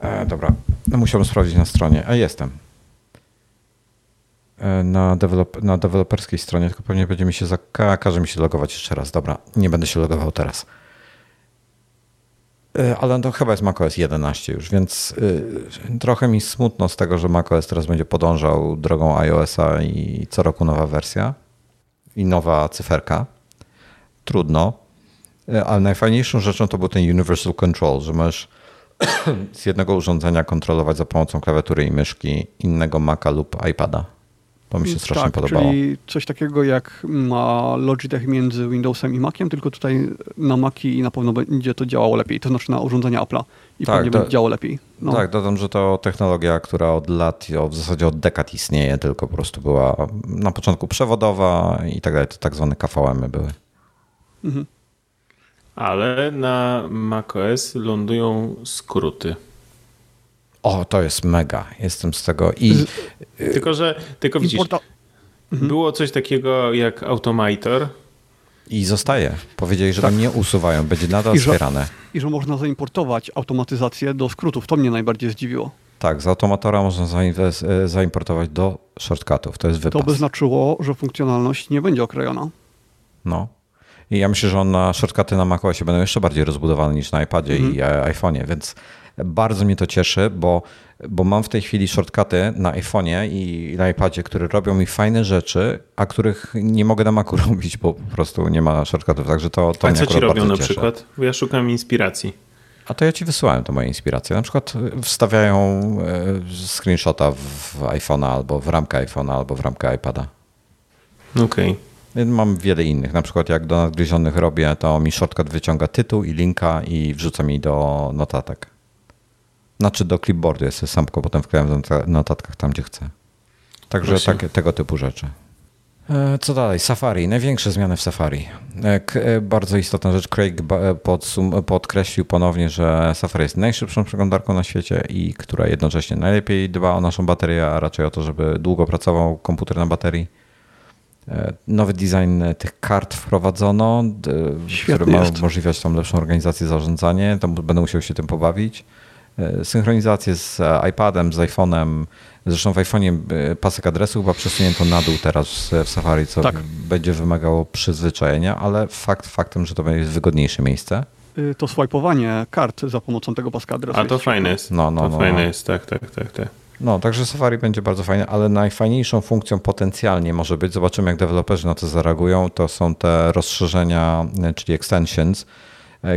E, dobra, no musiałbym sprawdzić na stronie. A jestem. E, na, na deweloperskiej stronie, tylko pewnie będzie mi się zakaże mi się logować jeszcze raz. Dobra, nie będę się logował teraz. E, ale to chyba jest macOS 11 już, więc y, trochę mi smutno z tego, że macOS teraz będzie podążał drogą iOSa i co roku nowa wersja i nowa cyferka. Trudno, e, ale najfajniejszą rzeczą to był ten Universal Control, że możesz z jednego urządzenia kontrolować za pomocą klawiatury i myszki innego Maca lub iPada. To mi się strasznie tak, podobało. Czyli coś takiego jak ma Logitech między Windowsem i Maciem, tylko tutaj na Maci na pewno będzie to działało lepiej, to znaczy na urządzenia Apple'a i tak, pewnie do, będzie działało lepiej. No. Tak, dodam, że to technologia, która od lat, w zasadzie od dekad istnieje, tylko po prostu była na początku przewodowa i tak dalej, to tak zwane KVM-y były. Mhm. Ale na macOS lądują skróty. O, to jest mega. Jestem z tego i. Tylko, że tylko widzisz, mhm. było coś takiego jak Automator. I zostaje. Powiedzieli, że tak. tam nie usuwają, będzie nadal I wspierane. I że można zaimportować automatyzację do skrótów. To mnie najbardziej zdziwiło. Tak, z automatora można e, zaimportować do shortcutów. To jest wypas. To by znaczyło, że funkcjonalność nie będzie okrojona. No. I ja myślę, że on na shortcuty na macOSie będą jeszcze bardziej rozbudowane niż na iPadzie mhm. i iPhone'ie, więc bardzo mnie to cieszy, bo, bo mam w tej chwili shortcuty na iPhone'ie i na iPadzie, które robią mi fajne rzeczy, a których nie mogę na Macu robić, bo po prostu nie ma shortcutów. Także to, to a mnie co ci robią na cieszy. przykład? Bo ja szukam inspiracji. A to ja ci wysyłałem to moje inspiracje. Na przykład wstawiają e, screenshota w iPhone'a albo w ramkę iPhone'a albo w ramkę iPada. Okej. Okay. Mam wiele innych. Na przykład jak do nadgryzionych robię, to mi shortcut wyciąga tytuł i linka i wrzuca mi do notatek. Znaczy do clipboardu jest sam potem wklejam w notatkach tam, gdzie chcę. Także takie, tego typu rzeczy. E, co dalej? Safari. Największe zmiany w Safari. E, e, bardzo istotna rzecz. Craig podsum- podkreślił ponownie, że Safari jest najszybszą przeglądarką na świecie i która jednocześnie najlepiej dba o naszą baterię, a raczej o to, żeby długo pracował komputer na baterii. Nowy design tych kart wprowadzono, Świetny który ma jest. umożliwiać tą lepszą organizację, zarządzanie. To będę musiał się tym pobawić. E, synchronizację z e, iPadem, z iPhone'em. Zresztą w iPhone'ie e, pasek adresu chyba przesunięto na dół teraz w Safari, co tak. będzie wymagało przyzwyczajenia, ale fakt faktem, że to będzie wygodniejsze miejsce. To swajpowanie kart za pomocą tego paska adresu. A to fajne jest. No, no, to no, fajne no. jest, tak, tak, tak, tak. No, także Safari będzie bardzo fajne, ale najfajniejszą funkcją potencjalnie może być, zobaczymy jak deweloperzy na to zareagują, to są te rozszerzenia, czyli extensions,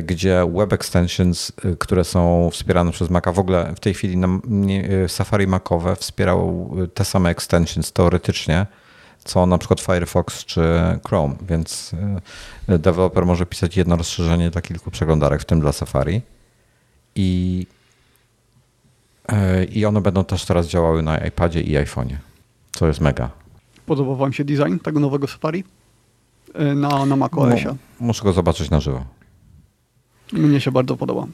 gdzie web extensions, e, które są wspierane przez Maca, w ogóle w tej chwili e, Safari Macowe wspierał te same extensions teoretycznie, co na przykład Firefox czy Chrome, więc deweloper może pisać jedno rozszerzenie dla kilku przeglądarek, w tym dla Safari. I, i one będą też teraz działały na iPadzie i iPhone'ie, co jest mega. Podobał Wam się design tego nowego Safari na, na macOSie? No, muszę go zobaczyć na żywo. Mnie się bardzo podoba.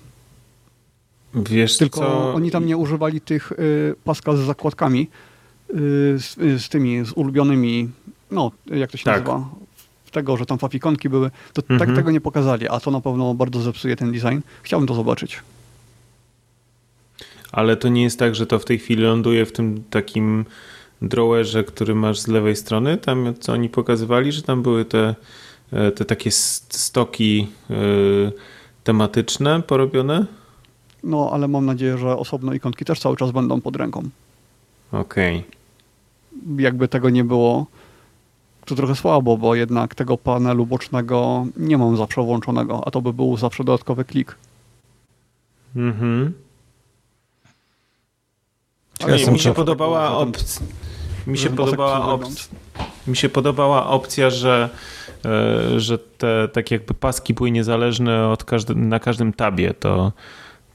Wiesz Tylko co? oni tam nie używali tych y, paska z zakładkami, y, z, y, z, tymi, z ulubionymi, no jak to się tak. nazywa, tego, że tam fafikonki były, to tak mhm. tak tego nie pokazali, a to na pewno bardzo zepsuje ten design. Chciałbym to zobaczyć. Ale to nie jest tak, że to w tej chwili ląduje w tym takim drawerze, który masz z lewej strony, tam co oni pokazywali, że tam były te, e, te takie stoki e, tematyczne porobione? No, ale mam nadzieję, że osobno ikonki też cały czas będą pod ręką. Okej. Okay. Jakby tego nie było, to trochę słabo, bo jednak tego panelu bocznego nie mam zawsze włączonego, a to by był zawsze dodatkowy klik. Mhm. Ale mi się podobała opcja. Mi się podobała opcja. Mi się podobała opcja, że, e, że te tak jakby paski były niezależne od każdy, na każdym tabie. To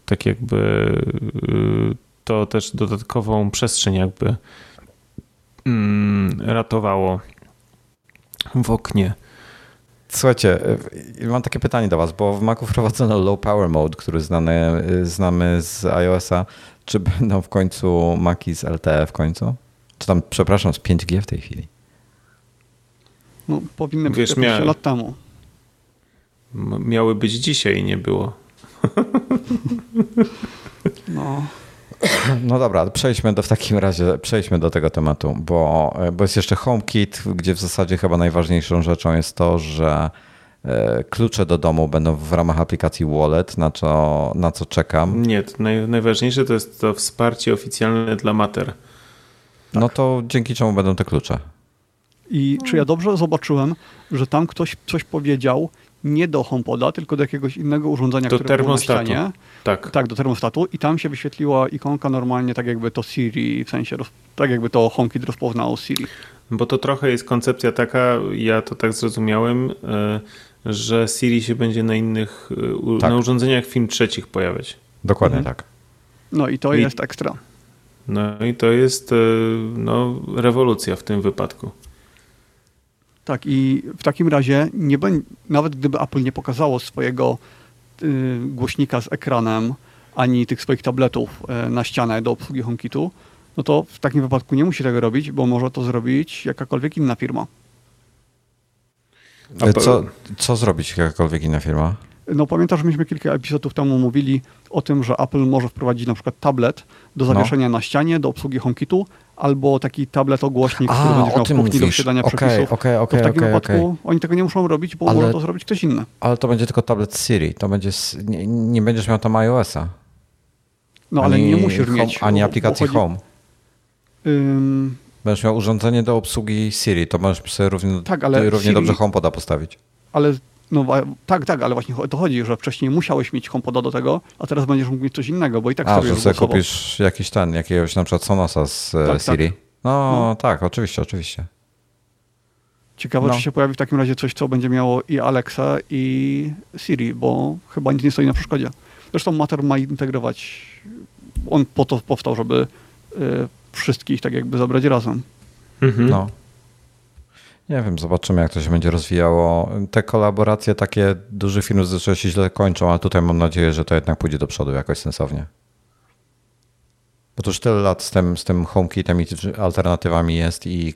tak jakby y, to też dodatkową przestrzeń jakby mm, ratowało w oknie. Słuchajcie, y, mam takie pytanie do Was, bo w Macu wprowadzono low power mode, który znany, znamy z iOS-a. Czy będą w końcu Maki z LTE w końcu? Czy tam, przepraszam, z 5G w tej chwili? No, powinny być mia... lat temu. Miały być dzisiaj, nie było. No. No dobra, przejdźmy do, w takim razie, przejdźmy do tego tematu, bo, bo jest jeszcze HomeKit, gdzie w zasadzie chyba najważniejszą rzeczą jest to, że e, klucze do domu będą w ramach aplikacji Wallet, na co, na co czekam. Nie, naj, najważniejsze to jest to wsparcie oficjalne dla Mater. Tak. No to dzięki czemu będą te klucze? I czy ja dobrze zobaczyłem, że tam ktoś coś powiedział, nie do HomePoda, tylko do jakiegoś innego urządzenia, do które termostatu. było na ścianie. Tak. tak, do termostatu i tam się wyświetliła ikonka normalnie, tak jakby to Siri, w sensie, tak jakby to HomeKit rozpoznał Siri. Bo to trochę jest koncepcja taka, ja to tak zrozumiałem, e, że Siri się będzie na innych, e, tak. na urządzeniach firm trzecich pojawiać. Dokładnie mhm. tak. No i to I, jest ekstra. No i to jest e, no, rewolucja w tym wypadku. Tak, i w takim razie nie nawet gdyby Apple nie pokazało swojego y, głośnika z ekranem, ani tych swoich tabletów y, na ścianę do obsługi HomeKitu, no to w takim wypadku nie musi tego robić, bo może to zrobić jakakolwiek inna firma. A co, co zrobić jakakolwiek inna firma? No pamiętasz, myśmy kilka epizodów temu mówili o tym, że Apple może wprowadzić na przykład tablet do no. zawieszenia no. na ścianie, do obsługi HomeKitu, albo taki tablet ogłośnik, który będzie miał do wsiadania okay, przepisów. Okay, okay, to w takim okay, wypadku oni tego nie muszą robić, bo ale, może to zrobić ktoś inny. Ale to będzie tylko tablet Siri, to będzie, nie, nie będziesz miał tam iOS-a. No ale nie musisz home, mieć. Ani aplikacji chodzi, Home. Ym... Będziesz miał urządzenie do obsługi Siri, to możesz sobie równie, tak, równie Siri, dobrze HomePoda postawić. Ale no tak, tak, ale właśnie o to chodzi, że wcześniej musiałeś mieć HomePoda do tego, a teraz będziesz mógł mieć coś innego, bo i tak a, sobie że sobie kupisz jakiś ten, jakiegoś na przykład Sonosa z e, tak, tak, Siri. Tak. No, no, tak, oczywiście, oczywiście. Ciekawe, no. czy się pojawi w takim razie coś, co będzie miało i Alexa, i Siri, bo chyba nic nie stoi na przeszkodzie. Zresztą Matter ma integrować, on po to powstał, żeby y, wszystkich tak jakby zabrać razem. Mhm. No. Nie wiem, zobaczymy jak to się będzie rozwijało. Te kolaboracje takie duże firmy zazwyczaj się źle kończą, a tutaj mam nadzieję, że to jednak pójdzie do przodu jakoś sensownie. Bo to już tyle lat z tym, z tym HomeKitem i alternatywami jest i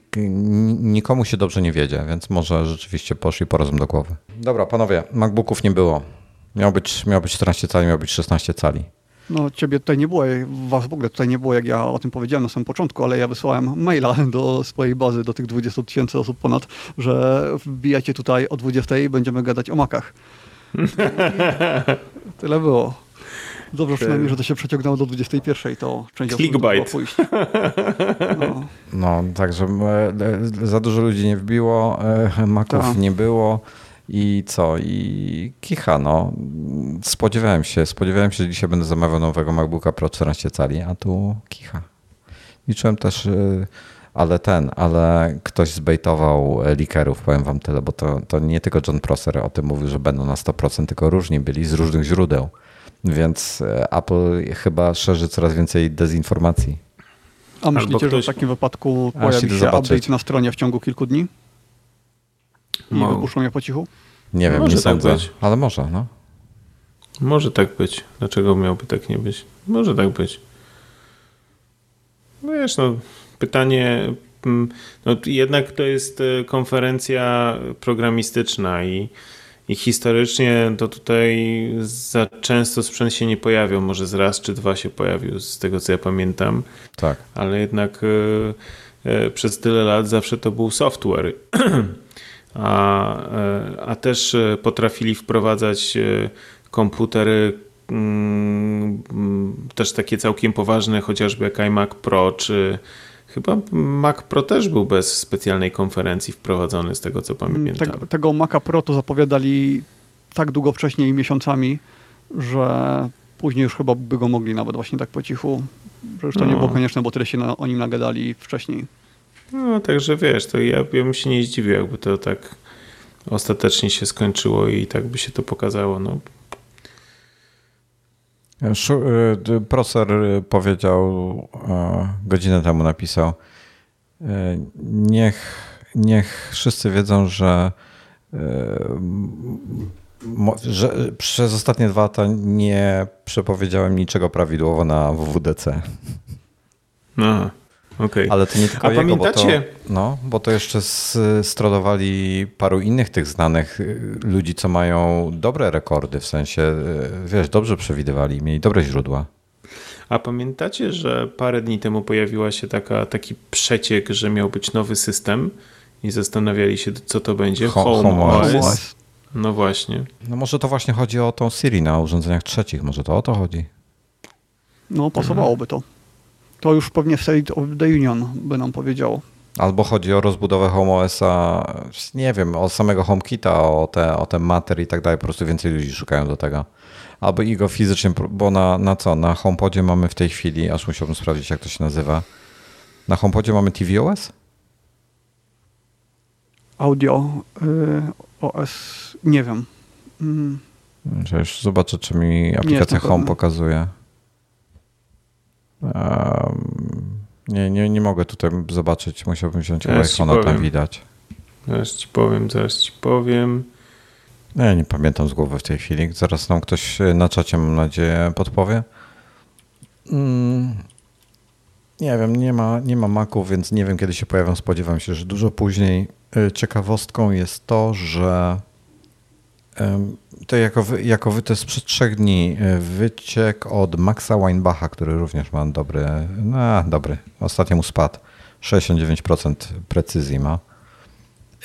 nikomu się dobrze nie wiedzie, więc może rzeczywiście poszli po rozum do głowy. Dobra, panowie, MacBooków nie było. Miał być, miał być 14 cali, miał być 16 cali. No ciebie tutaj nie było, was w ogóle tutaj nie było, jak ja o tym powiedziałem na samym początku, ale ja wysłałem maila do swojej bazy, do tych 20 tysięcy osób ponad, że wbijacie tutaj o 20 i będziemy gadać o makach. Tyle było. Dobrze przynajmniej, że to się przeciągnęło do 21, to część Clickbait. pójść. No. no, także e, za dużo ludzi nie wbiło, e, maków Ta. nie było. I co? I kicha, no. Spodziewałem się, spodziewałem się, że dzisiaj będę zamawiał nowego MacBooka Pro 14 cali, a tu kicha. Liczyłem też, ale ten, ale ktoś zbejtował likerów, powiem wam tyle, bo to, to nie tylko John Prosser o tym mówił, że będą na 100%, tylko różni byli z różnych źródeł. Więc e, Apple chyba szerzy coraz więcej dezinformacji. A myślicie, ktoś... że w takim wypadku pojawi się zobaczyć. update na stronie w ciągu kilku dni? I Mo... wypuszczą je po cichu? Nie wiem, może nie tak sądzę, być. ale może, no. Może tak być. Dlaczego miałby tak nie być? Może tak być. No wiesz, no, pytanie, mm, no jednak to jest e, konferencja programistyczna i, i historycznie to tutaj za często sprzęt się nie pojawiał, może z raz czy dwa się pojawił, z tego co ja pamiętam. Tak. Ale jednak e, e, przez tyle lat zawsze to był software. a, a też potrafili wprowadzać komputery, mm, też takie całkiem poważne, chociażby jak iMac Pro, czy chyba Mac Pro też był bez specjalnej konferencji wprowadzony, z tego co pamiętam. Tego, tego Maca Pro to zapowiadali tak długo wcześniej, miesiącami, że później już chyba by go mogli nawet właśnie tak po cichu, że już to no. nie było konieczne, bo tyle się na, o nim nagadali wcześniej. No, także wiesz, to ja, ja bym się nie zdziwił, jakby to tak ostatecznie się skończyło i tak by się to pokazało. No, Y, Proser powiedział, godzinę temu napisał, y, niech, niech wszyscy wiedzą, że, y, że przez ostatnie dwa lata nie przepowiedziałem niczego prawidłowo na WWDC. Aha. Okay. Ale to nie tylko A jego, pamiętacie? Bo to, no, bo to jeszcze strodowali paru innych tych znanych y, ludzi, co mają dobre rekordy, w sensie, y, wiesz, dobrze przewidywali, mieli dobre źródła. A pamiętacie, że parę dni temu pojawiła się taka, taki przeciek, że miał być nowy system i zastanawiali się, co to będzie? Home, Home OS. OS. No właśnie. No może to właśnie chodzi o tą Siri na urządzeniach trzecich, może to o to chodzi. No pasowałoby to. To już pewnie State of the Union by nam powiedziało. Albo chodzi o rozbudowę Home OS-a, nie wiem, o samego HomeKita, o te, o te mater i tak dalej, po prostu więcej ludzi szukają do tego. Albo i go fizycznie, bo na, na co? Na HomePodzie mamy w tej chwili, aż musiałbym sprawdzić jak to się nazywa. Na HomePodzie mamy tvOS? Audio y, OS, nie wiem. Mm. Już zobaczę, czy mi aplikacja Home pokazuje. Nie, nie, nie mogę tutaj zobaczyć. Musiałbym wziąć iPhone'a, tam widać. Zaraz ci powiem, zaraz ci powiem. No, ja nie pamiętam z głowy w tej chwili. Zaraz nam ktoś na czacie, mam nadzieję, podpowie. Mm, nie wiem, nie ma, nie ma Maców, więc nie wiem, kiedy się pojawią. Spodziewam się, że dużo później. Y, ciekawostką jest to, że to jako jako wy to jest sprzed trzech dni e, wyciek od Maxa Weinbacha, który również ma dobry, no dobry, ostatnio mu spadł, 69% precyzji ma,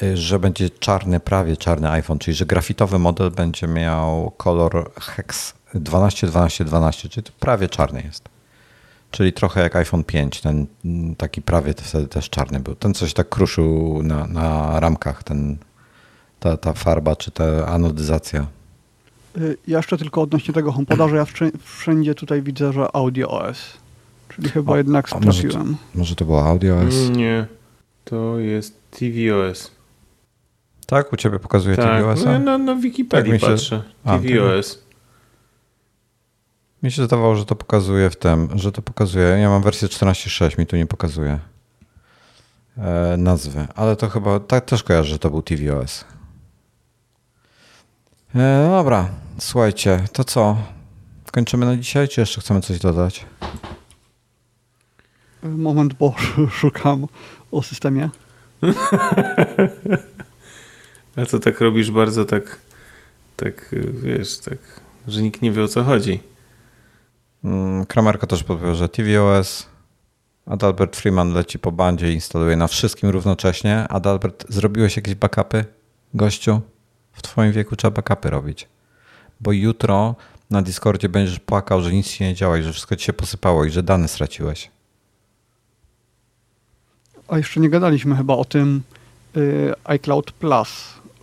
e, że będzie czarny, prawie czarny iPhone, czyli że grafitowy model będzie miał kolor hex 12, 12, 12, czyli prawie czarny jest. Czyli trochę jak iPhone 5, ten taki prawie wtedy też czarny był. Ten coś tak kruszył na, na ramkach, ten, ta, ta farba czy ta anodyzacja. Y, ja jeszcze tylko odnośnie tego HomePoda, że ja wszędzie tutaj widzę, że Audio OS. Czyli chyba o, jednak sprawdziłem. Może, może, to było Audio OS? Nie, to jest tvOS. Tak? U ciebie pokazuje tak. tvOS? No, no, no w Wikipedii tak patrzę. A, tvOS. Mi się zdawało, że to pokazuje w tym, że to pokazuje. Ja mam wersję 14.6, mi tu nie pokazuje e, nazwy, ale to chyba tak też kojarzę, że to był tvOS. E, no dobra, słuchajcie, to co? Kończymy na dzisiaj, czy jeszcze chcemy coś dodać? Moment, bo szukam o systemie. A co tak robisz bardzo tak, tak wiesz, tak, że nikt nie wie o co chodzi? Mm, Kramerka też podpowiedział, że tvOS, Adalbert Freeman leci po bandzie i instaluje na wszystkim równocześnie. Adalbert, zrobiłeś jakieś backupy, gościu? W twoim wieku trzeba backupy robić. Bo jutro na Discordzie będziesz płakał, że nic się nie działa i że wszystko ci się posypało i że dane straciłeś. A jeszcze nie gadaliśmy chyba o tym yy, iCloud Plus,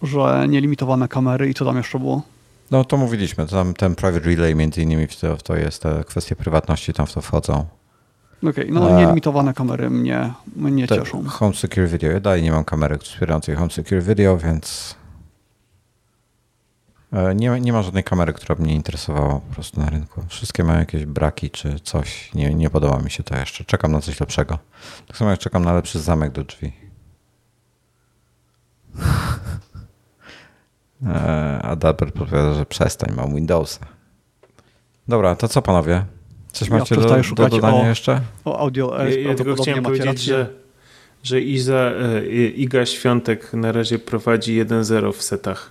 że nielimitowane kamery i co tam jeszcze było? No to mówiliśmy, tam ten private relay między innymi w to, w to jest, te kwestie prywatności tam w to wchodzą. Okej, okay, no nielimitowane kamery mnie, mnie cieszą. Home Secure Video. Ja dalej nie mam kamery wspierającej Home Secure Video, więc nie, nie ma żadnej kamery, która mnie interesowała po prostu na rynku. Wszystkie mają jakieś braki czy coś. Nie, nie podoba mi się to jeszcze. Czekam na coś lepszego. Tak samo jak czekam na lepszy zamek do drzwi. E, Adalbert podpowiada, że przestań, mam Windowsa. Dobra, to co panowie? Coś macie ja do, do dodania o, jeszcze? O audio ja, ja tylko chciałem powiedzieć, że, że Iza, e, Iga Świątek na razie prowadzi 1-0 w setach.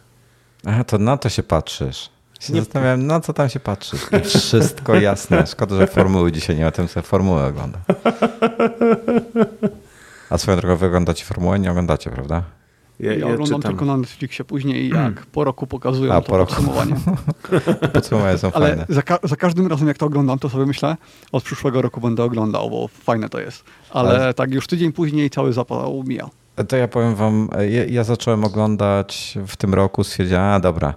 Aha, to na to się patrzysz. Się nie zastanawiałem, na co tam się patrzysz. Wszystko jasne. Szkoda, że formuły dzisiaj nie ma, tym sobie formułę ogląda. A swoją drogą wy oglądacie formułę? Nie oglądacie, prawda? Ja, ja, ja oglądam czytam. tylko na Netflixie później, jak hmm. po roku pokazują A, to po roku. podsumowanie. podsumowanie są Ale fajne. Za, ka za, każdym razem, jak to oglądam, to sobie myślę, od przyszłego roku będę oglądał, bo fajne to jest. Ale, Ale... tak już tydzień później cały zapał mija. To ja powiem wam, ja, ja zacząłem oglądać w tym roku, stwierdziłem, a dobra,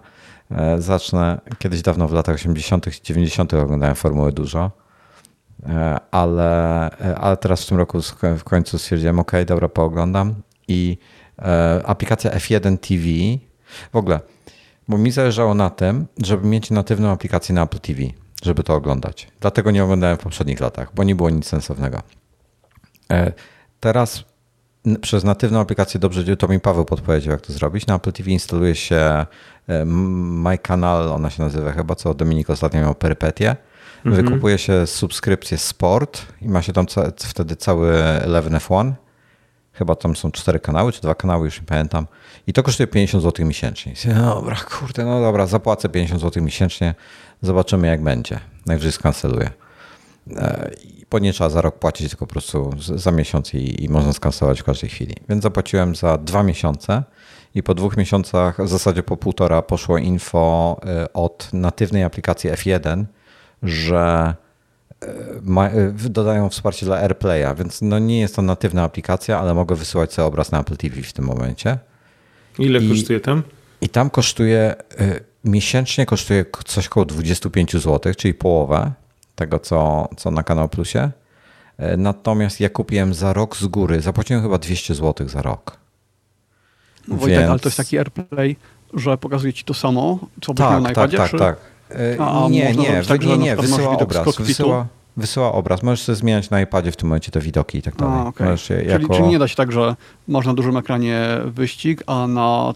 e, zacznę. Kiedyś dawno w latach 80., 90. oglądałem formuły dużo. E, ale, e, ale teraz w tym roku w końcu stwierdziłem, ok, dobra, pooglądam i aplikacja F1 TV. W ogóle, bo mi zależało na tym, żeby mieć natywną aplikację na Apple TV, żeby to oglądać. Dlatego nie oglądałem w poprzednich latach, bo nie było nic sensownego. Teraz przez natywną aplikację dobrze, to mi Paweł podpowiedział, jak to zrobić. Na Apple TV instaluje się e, My Canal, ona się nazywa chyba, co Dominik ostatnio miał perypetię. Mhm. Wykupuje się subskrypcję Sport i ma się tam wtedy cały 11F1 Chyba tam są cztery kanały, czy dwa kanały, już nie pamiętam. I to kosztuje 50 zł miesięcznie. No dobra, kurde, no dobra, zapłacę 50 zł miesięcznie, zobaczymy jak będzie. Najwyżej skanceluję. Bo nie trzeba za rok płacić, tylko po prostu za miesiąc i, i można skancelować w każdej chwili. Więc zapłaciłem za dwa miesiące i po dwóch miesiącach, w zasadzie po półtora, poszło info e, od natywnej aplikacji F1, że ma, e, dodają wsparcie dla AirPlaya, więc no nie jest to natywna aplikacja, ale mogę wysyłać sobie obraz na Apple TV w tym momencie. Ile I, kosztuje tam? I tam kosztuje, y, miesięcznie kosztuje coś około 25 zł, czyli połowę tego, co, co na Kanał Plusie. Y, natomiast ja kupiłem za rok z góry, zapłaciłem chyba 200 zł za rok. No Wojtek, Więc... ale to jest taki AirPlay, że pokazuje ci to samo, co tak, byś miał na tak, iPadzie? tak, czy... tak. A, nie, nie, tak, nie, nie, wysyła obraz. Wysyła, wysyła obraz. Możesz sobie zmieniać na iPadzie w tym momencie te widoki i tak dalej. A, okay. czyli, jako... czyli nie da się tak, że masz na dużym ekranie wyścig, a na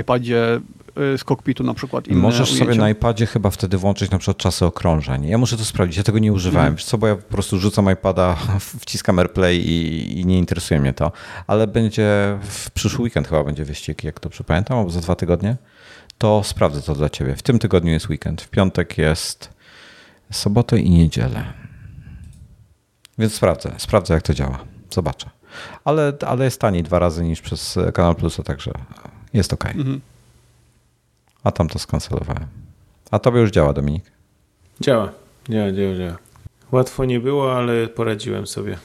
iPadzie z kokpitu na przykład inne Możesz ujęcia. sobie na iPadzie chyba wtedy włączyć na przykład czasy okrążeń. Ja muszę to sprawdzić, ja tego nie używałem. Hmm. co, bo ja po prostu rzucam iPada, wciskam AirPlay i, i, nie interesuje mnie to. Ale będzie w przyszły weekend chyba będzie wyścig, jak to przypamiętam, albo za dwa tygodnie to sprawdzę to dla ciebie. W tym tygodniu jest weekend, w piątek jest sobotę i niedzielę. Więc sprawdzę, sprawdzę jak to działa. Zobaczę. Ale, ale jest taniej dwa razy niż przez Kanal Plusa, także jest ok. Mhm. A tam to skancelowałem. A tobie już działa, Dominik? Działa, działa, działa, działa. Łatwo nie było, ale poradziłem sobie.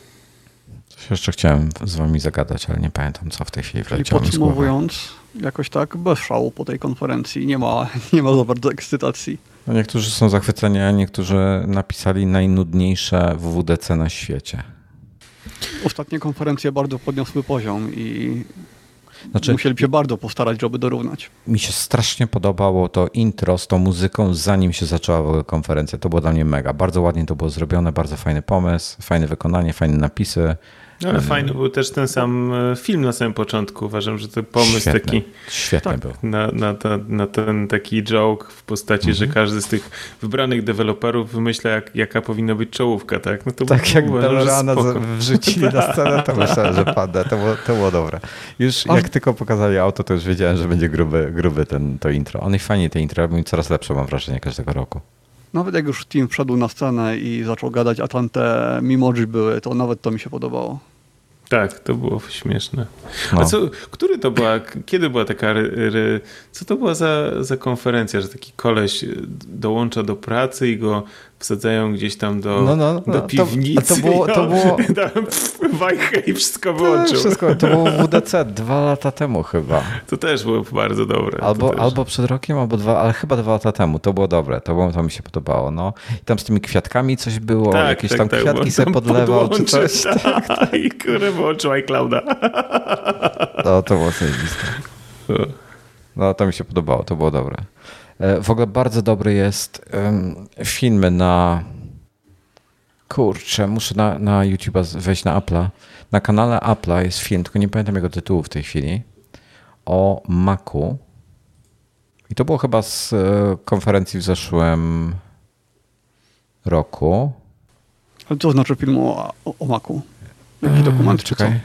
Coś jeszcze chciałem z wami zagadać, ale nie pamiętam, co w tej chwili wleciało mi z Podsumowując, jakoś tak bez szału po tej konferencji. Nie ma, nie ma za bardzo ekscytacji. No niektórzy są zachwyceni, a niektórzy napisali najnudniejsze WWDC na świecie. Ostatnie konferencje bardzo podniosły poziom i znaczy, musieli się bardzo postarać, żeby dorównać. Mi się strasznie podobało to intro z tą muzyką, zanim się zaczęła w ogóle konferencja. To było dla mnie mega. Bardzo ładnie to było zrobione, bardzo fajny pomysł, fajne wykonanie, fajne napisy. No, ale fajny był też ten sam e, film na samym początku. Uważam, że to pomysł Świetny. taki. Świetny tak, był. Na, na, ta, na, ten taki joke w postaci, że mhm. każdy z tych wybranych deweloperów wymyśla, jak, jaka powinna być czołówka, tak? No to tak jak Delorana wrzucili na scenę, to myślałem, że pada. To było, to było dobre. Już jak tylko pokazali auto, to już wiedziałem, że będzie gruby, gruby ten, to intro. On i fajnie te intro robią coraz lepsze, mam wrażenie, każdego roku. Nawet jak już team wszedł na scenę i zaczął gadać, a tam te mimoji były, to nawet to mi się podobało. Tak, to było śmieszne. No. A co, który to była, kiedy była taka, co to była za, za konferencja, że taki koleś dołącza do pracy i go wsadzają gdzieś tam do, no, no, no, do piwnicy. To, to było... To było... wajchę i wszystko wyłączył. Wszystko, to było WDC dwa lata temu chyba. To też było bardzo dobre. Albo, albo przed rokiem, albo dwa, ale chyba dwa lata temu. To było dobre, to, było, to mi się podobało. No. I tam z tymi kwiatkami coś było, tak, jakieś tak, tam tak, kwiatki sobie podlewał czy coś. Tak, tak. I kurde wyłączył iClouda. No, to było zajebiste. No, to mi się podobało, to było dobre. E, w ogóle bardzo dobry jest filmy na. Kurczę, muszę na, na YouTube wejść na Apple'a. Na kanale Apple'a jest film, tylko nie pamiętam jego tytułu w tej chwili, o Macu. I to było chyba z e, konferencji w zeszłym roku. Ale co znaczy film o, o, o Macu? Jaki dokument? Czekaj.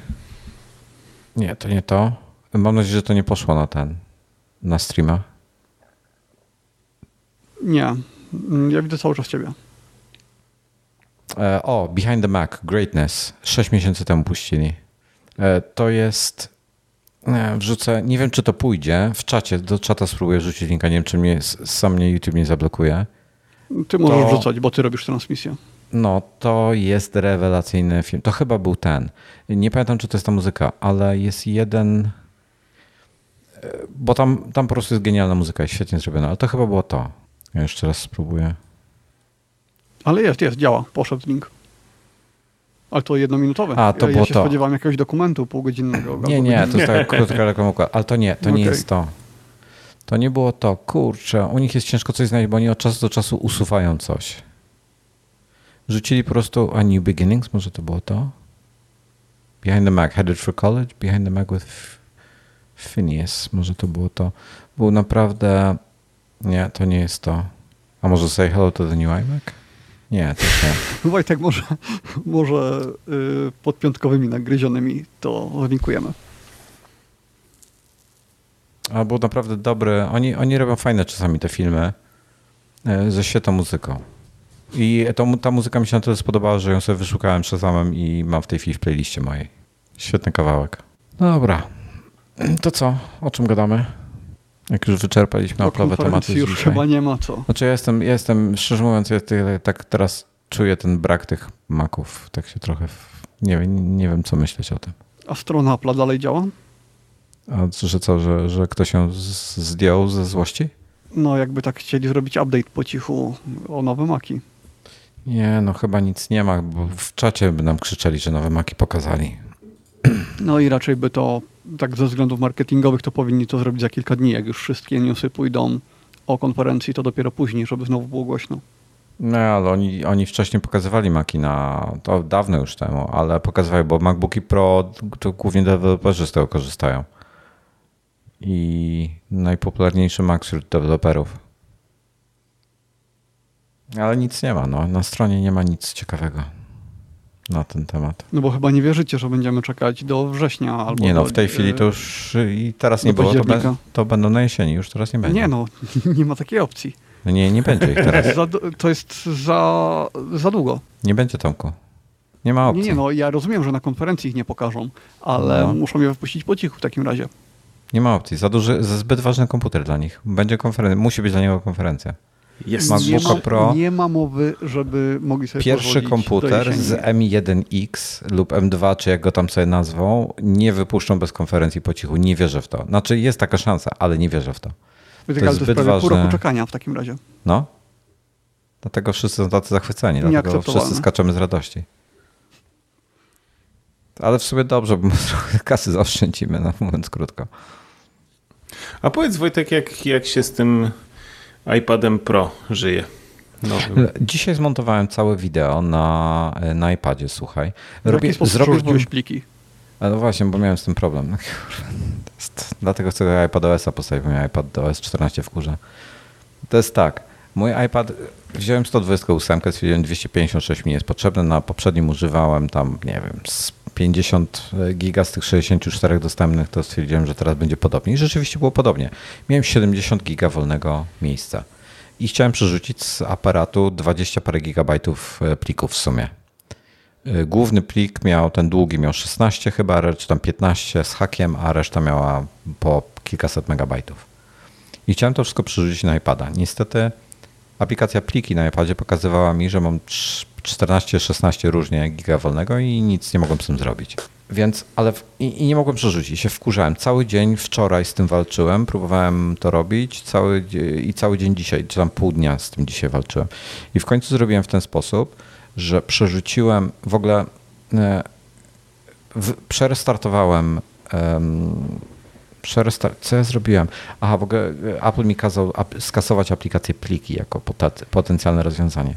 Nie, to nie to. Mam nadzieję, że to nie poszło na ten, na streama. Nie. Ja widzę cały czas ciebie. E, o, Behind the Mac, Greatness. Sześć miesięcy temu puścili. E, to jest. Nie, wrzucę. Nie wiem, czy to pójdzie. W czacie, do czata spróbuję rzucić linka. Nie wiem, czy mnie, sam mnie YouTube nie zablokuje. Ty możesz to, rzucać, bo ty robisz transmisję. No, to jest rewelacyjny film. To chyba był ten. Nie pamiętam, czy to jest ta muzyka, ale jest jeden. E, bo tam, tam po prostu jest genialna muzyka, jest świetnie zrobiona, ale to chyba było to. Ja jeszcze raz spróbuję. Ale jest, jest, działa. Poszedł link. Ale to jednominutowe. A, to ja, ja się to. spodziewałem jakiegoś dokumentu półgodzinnego. Nie, nie, to jest taka krótka reklama. Ale to nie, to okay. nie jest to. To nie było to. Kurczę, u nich jest ciężko coś znaleźć, bo oni od czasu do czasu usuwają coś. Rzucili po prostu A New Beginnings, może to było to? Behind the Mac, Headed for College, Behind the Mac with Phineas, może to było to. Był naprawdę nie, to nie jest to. A może say hello to the new iMac? Nie, to nie. Wojtek, może, może yy, pod piątkowymi nagryzionymi to linkujemy. A był naprawdę dobry. Oni, oni robią fajne czasami te filmy y, ze świetną muzyką. I to, ta muzyka mi się na tyle spodobała, że ją sobie wyszukałem Shazamem i mam w tej chwili w playliście mojej. Świetny kawałek. No dobra. To co? O czym gadamy? Jak już wyczerpaliśmy Apple'owe tematy już dzisiaj. chyba nie ma co. Znaczy ja jestem, ja jestem szczerze mówiąc, ja tak teraz czuję ten brak tych maków. Tak się trochę, nie, wiem, nie wiem co myśleć o tym. A strona Apple'a dalej działa? A że co, że, że ktoś ją zdjął ze złości? No jakby tak chcieli zrobić update po cichu o nowe maki. Nie, no chyba nic nie ma, bo w czacie by nam krzyczeli, że nowe maki pokazali. No i raczej by to tak ze względów marketingowych to powinni to zrobić za kilka dni. Jak już wszystkie newsy pójdą o konferencji, to dopiero później, żeby znowu było głośno. No, ale oni, oni wcześniej pokazywali Maki na, to dawno już temu, ale pokazywali, bo MacBooki Pro to głównie deweloperzy z tego korzystają. I najpopularniejszy Mac wśród deweloperów. Ale nic nie ma, no. Na stronie nie ma nic ciekawego na ten temat. No bo chyba nie wierzycie, że będziemy czekać do września albo Nie no, w tej do, chwili to już i teraz nie było, to, be, to, będą na jesieni, już teraz nie będzie. Nie no, nie ma takiej opcji. No nie, nie będzie ich teraz. to jest za, za długo. Nie będzie Tomku. Nie ma opcji. Nie, nie, no ja rozumiem, że na konferencji ich nie pokażą, ale no. muszą je wypuścić po cichu w takim razie. Nie ma opcji. Za duży, za zbyt ważny komputer dla nich. Będzie konferencja, musi być dla niego konferencja. Jest. MacBooka nie ma, Pro. Nie ma mowy, żeby mogli sobie Pierwszy komputer z M1X lub M2, czy jak go tam sobie nazwą, nie wypuszczą bez konferencji po cichu. Nie wierzę w to. Znaczy jest taka szansa, ale nie wierzę w to. To, to jest zbyt ważne. pół roku czekania w takim razie. No. Dlatego wszyscy są tacy zachwyceni. Dlatego wszyscy skaczemy z radości. Ale w sumie dobrze, bo trochę kasy zaoszczędzimy, no, mówiąc krótko. A powiedz Wojtek, jak, jak się z tym iPadem Pro żyje. Nowym. Dzisiaj zmontowałem całe wideo na, na iPadzie, słuchaj. Robię, zrobiłeś pliki? No właśnie, bo miałem z tym problem. Dlatego chcę iPadOS-a postawić, bo miałem iPad OS 14 w kurze. To jest tak, mój iPad, wziąłem 128, stwierdziłem 256 mi jest potrzebne, na poprzednim używałem tam, nie wiem, 50 giga z tych 64 dostępnych, to stwierdziłem, że teraz będzie podobnie. I rzeczywiście było podobnie. Miałem 70 giga wolnego miejsca. I chciałem przerzucić z aparatu 20 parę gigabajtów e, plików w sumie. E, główny plik miał, ten długi miał 16 chyba, czy tam 15 z hakiem, a reszta miała po kilkaset megabajtów. I chciałem to wszystko przerzucić na iPada. Niestety aplikacja pliki na iPadzie pokazywała mi, że mam 14-16 różnie giga wolnego i nic nie mogłem z tym zrobić. Więc, ale w, i, i, nie mogłem przerzucić, się wkurzałem. Cały dzień wczoraj z tym walczyłem, próbowałem to robić cały, i cały dzień dzisiaj, czy tam pół dnia z tym dzisiaj walczyłem. I w końcu zrobiłem w ten sposób, że przerzuciłem w ogóle, e, w, przerestartowałem um, Przerestar- co ja zrobiłem? Aha, w ogóle e, Apple mi kazał skasować aplikację pliki jako potencjalne rozwiązanie.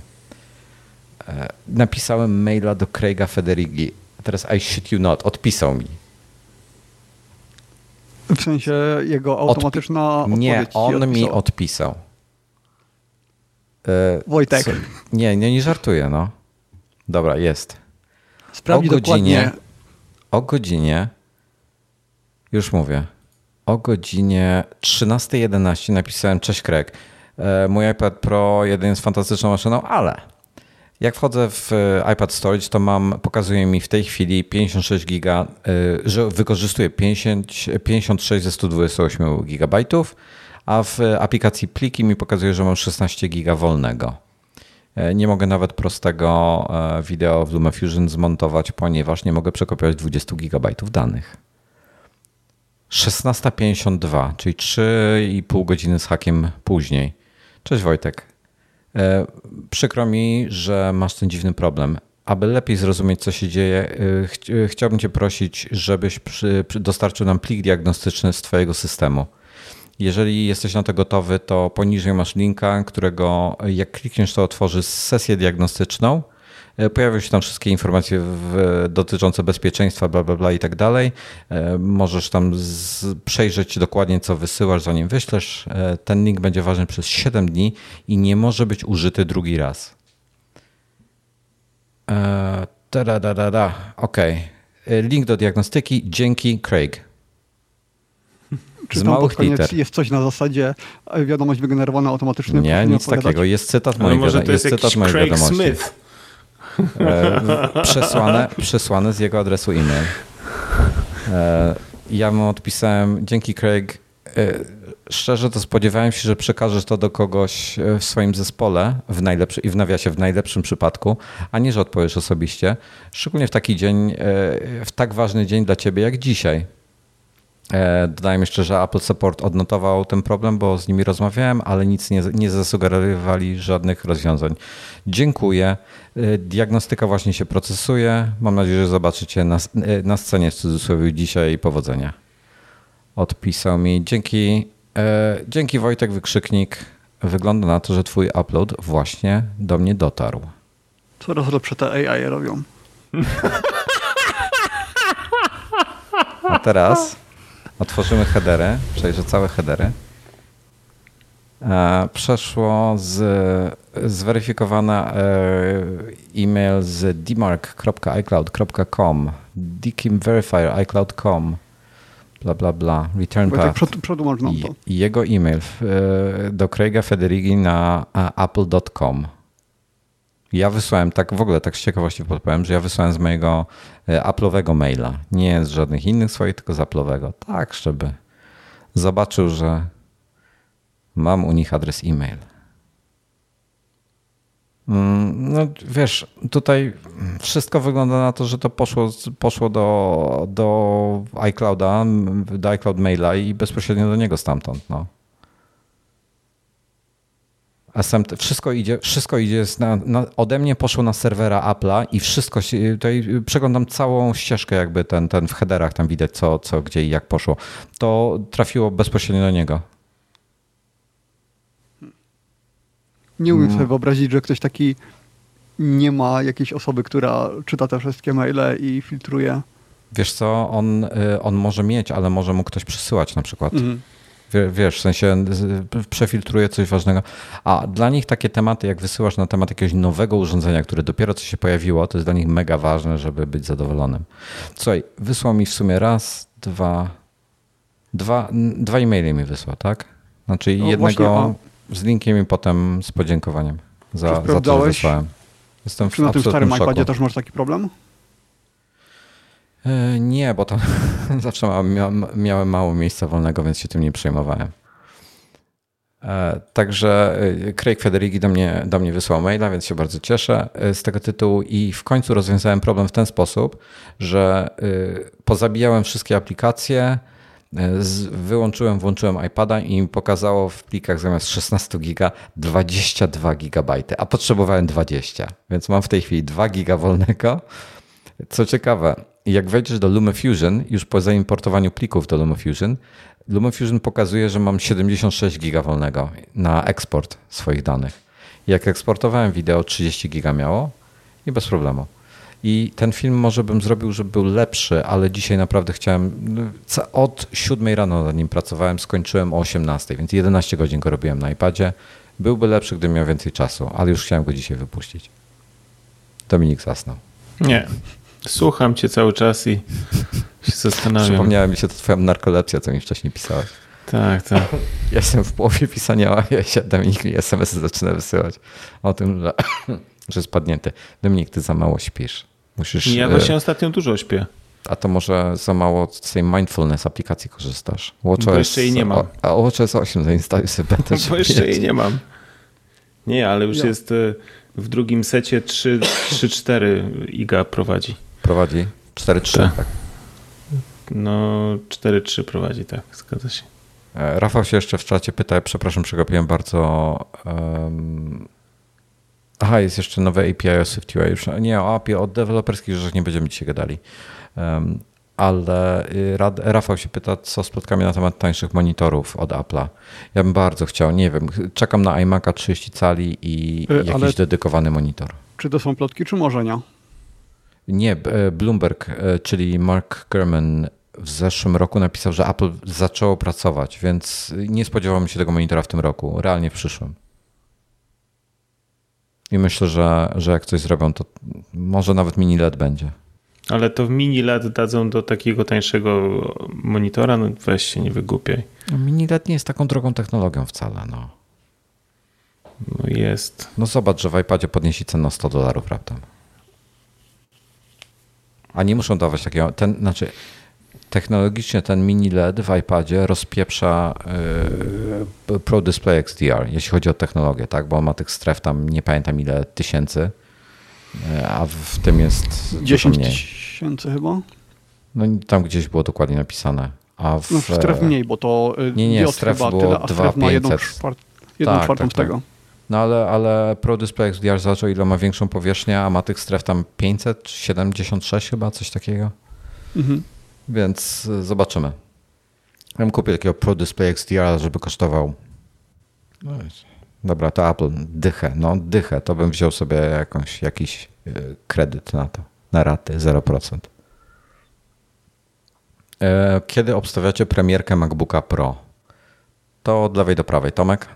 E, napisałem maila do Craiga Federighi. Teraz I shit you not, odpisał mi. W sensie jego automatyczna Odpi- Nie, on mi odpisał. E, Wojtek. Co? Nie, nie, nie żartuję, no. Dobra, jest. Sprawdź o godzinie, dokładnie. O godzinie, już mówię, o godzinie 13.11 napisałem Cześć. E, mój iPad Pro jeden jest fantastyczną maszyną, ale jak wchodzę w e, iPad Storage, to mam, pokazuje mi w tej chwili 56 giga, e, że wykorzystuję 50, 56 ze 128 gigabajtów, a w aplikacji pliki mi pokazuje, że mam 16 giga wolnego. Nie mogę nawet prostego wideo w LumaFusion zmontować, ponieważ nie mogę przekopiować 20 gigabajtów danych. 16.52, czyli 3,5 godziny z hakiem później. Cześć Wojtek. E, przykro mi, że masz ten dziwny problem. Aby lepiej zrozumieć, co się dzieje, e, ch chciałbym Cię prosić, żebyś przy, dostarczył nam plik diagnostyczny z Twojego systemu. Jeżeli jesteś na to gotowy, to poniżej masz linka, którego jak klikniesz, to otworzy sesję diagnostyczną E, pojawią się tam wszystkie informacje w, dotyczące bezpieczeństwa, bla, bla, bla i tak dalej. E, możesz tam z, przejrzeć dokładnie, co wysyłasz, zanim wyślesz. E, ten link będzie ważny przez 7 dni i nie może być użyty drugi raz. Da, da, da, da. OK. Link do diagnostyki. Dzięki, Craig. Czy z małych liter. Jest coś na zasadzie wiadomość wygenerowana automatycznie? Nie, nic takiego. Jest cytat mojej, może to jest, jest cytat mojej Craig wiadomości. Smith. E, przesłane, przesłane z jego adresu e-mail. E, ja mu odpisałem, dzięki Craig, e, szczerze to spodziewałem się, że przekażesz to do kogoś w swoim zespole w najlepszy, i w nawiasie w najlepszym przypadku, a nie, że odpowiesz osobiście. Szczególnie w taki dzień, w tak ważny dzień dla ciebie jak dzisiaj. Dodajmy jeszcze, że Apple Support odnotował ten problem, bo z nimi rozmawiałem, ale nic nie, nie zasugerowali żadnych rozwiązań. Dziękuję. Y, diagnostyka właśnie się procesuje. Mam nadzieję, że zobaczycie na, y, na scenie w cudzysłowie dzisiaj. Powodzenia. Odpisał mi. Dzięki, e, dzięki Wojtek Wykrzyknik. Wygląda na to, że twój upload właśnie do mnie dotarł. Coraz lepsze te AI robią. A teraz otworzymy headery, przejrzę całe headery. E, przeszło z zweryfikowana e, e-mail z dmark.icloud.com dikim verifier iCloud.com bla bla bla. Return path. przed, to. i jego e-mail do Craiga Federighi na apple.com ja wysłałem, tak w ogóle tak z ciekawości podpowiem, że ja wysłałem z mojego e, Apple'owego maila. Nie z żadnych innych swoich, tylko z Apple'owego. Tak, żeby zobaczył, że mam u nich adres e-mail. Mm, no wiesz, tutaj wszystko wygląda na to, że to poszło, poszło do, do iClouda, do iCloud Maila i bezpośrednio do niego stamtąd. No. A sam, wszystko idzie, wszystko idzie na, na, ode mnie poszło na serwera Apple'a i wszystko, tutaj przeglądam całą ścieżkę jakby ten, ten w headerach, tam widać co, co, gdzie i jak poszło. To trafiło bezpośrednio do niego. Nie umiem sobie wyobrazić, że ktoś taki nie ma jakiejś osoby, która czyta te wszystkie maile i filtruje. Wiesz co, on, y, on może mieć, ale może mu ktoś przysyłać na przykład. Mhm. Wiesz, w sensie przefiltruje coś ważnego. A dla nich takie tematy, jak wysyłasz na temat jakiegoś nowego urządzenia, które dopiero co się pojawiło, to jest dla nich mega ważne, żeby być zadowolonym. Słuchaj, wysłał mi w sumie raz, dwa, dwa, dwa e-maile mi wysłał, tak? Znaczy no jednego, z linkiem i potem z podziękowaniem za, za to, że wysłałem. Jestem Czy na tym starym szoku. iPadzie też masz taki problem? E, nie, bo tam zawsze miałem, mało miejsca wolnego, więc się tym nie przejmowałem. E, także e, Craig Federighi do mnie, do mnie wysłał maila, więc się bardzo cieszę z tego tytułu i w końcu rozwiązałem problem w ten sposób, że pozabijałem wszystkie aplikacje, wyłączyłem, włączyłem iPada i mi pokazało w plikach zamiast 16 giga 22 gigabajty, a potrzebowałem 20, więc mam w tej chwili 2 giga wolnego. Co ciekawe, jak wejdziesz do LumaFusion, już po zaimportowaniu plików do LumaFusion, LumaFusion pokazuje, że mam 76 giga wolnego na eksport swoich danych. Jak eksportowałem wideo, 30 giga miało i bez problemu. I ten film może bym zrobił, żeby był lepszy, ale dzisiaj naprawdę chciałem. Od 7 rano nad nim pracowałem, skończyłem o 18, więc 11 godzin go robiłem na iPadzie. Byłby lepszy, gdybym miał więcej czasu, ale już chciałem go dzisiaj wypuścić. Dominik zasnął. Nie. Słucham cię cały czas i się zastanawiam. Przypomniała mi się to twoja narkolepsja, co mi wcześniej pisałeś. Tak, tak. Ja jestem w połowie pisania, a ja się Dominik mi SMS zaczyna wysyłać o tym, że, że spadnięty. Dominik, ty za mało śpisz. Musisz, ja właśnie ostatnio dużo śpię. A to może za mało z tej mindfulness aplikacji korzystasz? WatchOS, Bo jeszcze jej nie mam. A WatchOS 8 zainstaluj sobie betę. Bo jeszcze jej nie mam. Nie, ale już ja. jest e, w drugim secie 3-4 Iga prowadzi. Prowadzi? 4-3, tak. tak. No 4-3 prowadzi, tak, zgadza się. E, Rafał się jeszcze w czacie pyta, przepraszam, przegapiłem bardzo. Um... Aha, jest jeszcze nowe API o SwiftUI. Już nie, o API od deweloperskich rzeczach nie będziemy dzisiaj gadali. Um, ale y, Rafał się pyta, co z plotkami na temat tańszych monitorów od Apple'a. Ja bym bardzo chciał, nie wiem, czekam na iMac'a 30 cali i y, jakiś ale dedykowany monitor. Czy to są plotki, czy może nie? Nie, e, Bloomberg, e, czyli Mark Gurman w zeszłym roku napisał, że Apple zaczęło pracować, więc nie spodziewałem się tego monitora w tym roku, realnie w przyszłym. I myślę, że, że jak coś zrobią, to może nawet mini LED będzie. Ale to w mini LED dadzą do takiego tańszego monitora? No weź się, nie wygłupiaj. No, mini LED nie jest taką drogą technologią wcale, no. No jest. No zobacz, że w iPadzie podnieśli cenę o 100 dolarów raptem. A nie muszą dawać takiego, ten, znaczy technologicznie ten mini LED w iPadzie rozpieprza yy, Pro Display XDR, jeśli chodzi o technologię, tak? bo on ma tych stref tam nie pamiętam ile tysięcy, yy, a w tym jest 10 tysięcy chyba? No tam gdzieś było dokładnie napisane. A w, no, stref mniej, bo to y, nie, nie, stref było tyle, a stref ma jedną, czwart, jedną tak, czwartą tak, z tego. Tak. No ale, ale Pro Display XDR zaczął, ile ma większą powierzchnię, a ma tych stref tam 576 chyba, coś takiego. Mhm. Więc y, zobaczymy. Ja bym kupił takiego Pro Display XDR, żeby kosztował. No dobra, to Apple, dychę. No dychę, to bym wziął sobie jakąś, jakiś y, kredyt na to, na raty 0%. E, kiedy obstawiacie premierkę MacBooka Pro? To od lewej do prawej. Tomek?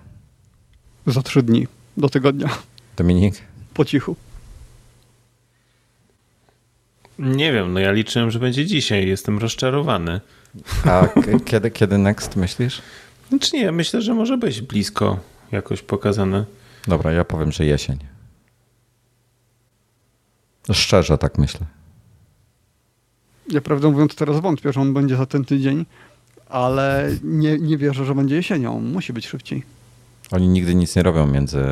Za trzy dni, do tygodnia. Dominik? Po cichu. Nie wiem, no ja liczyłem, że będzie dzisiaj. Jestem rozczarowany. A kiedy, kiedy next myślisz? Znaczy nie, myślę, że może być blisko jakoś pokazane. Dobra, ja powiem, że jesień. Szczerze tak myślę. Ja prawdę mówiąc teraz wątpię, że on będzie za ten tydzień, ale nie, nie wierzę, że będzie jesienią. Musi być szybciej. Oni nigdy nic nie robią między,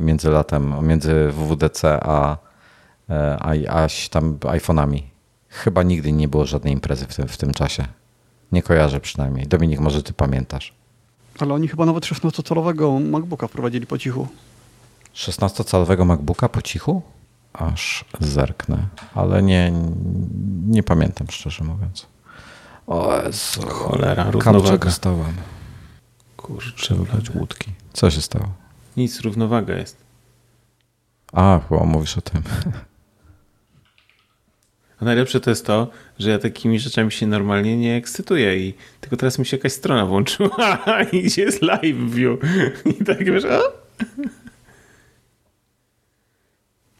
między latem, między WWDC a, a, a tam iPhone'ami. Chyba nigdy nie było żadnej imprezy w tym, w tym czasie. Nie kojarzę przynajmniej. Dominik, może ty pamiętasz. Ale oni chyba nawet 16-calowego MacBooka wprowadzili po cichu. 16-calowego MacBooka po cichu? Aż zerknę. Ale nie, nie pamiętam, szczerze mówiąc. O Jezu. Cholera, równowaga. dostałem. Kurczę, wlać łódki. Co się stało? Nic, równowaga jest. A, chyba mówisz o tym. A najlepsze to jest to, że ja takimi rzeczami się normalnie nie ekscytuję i tylko teraz mi się jakaś strona włączyła i gdzie jest live view. I tak wiesz, a?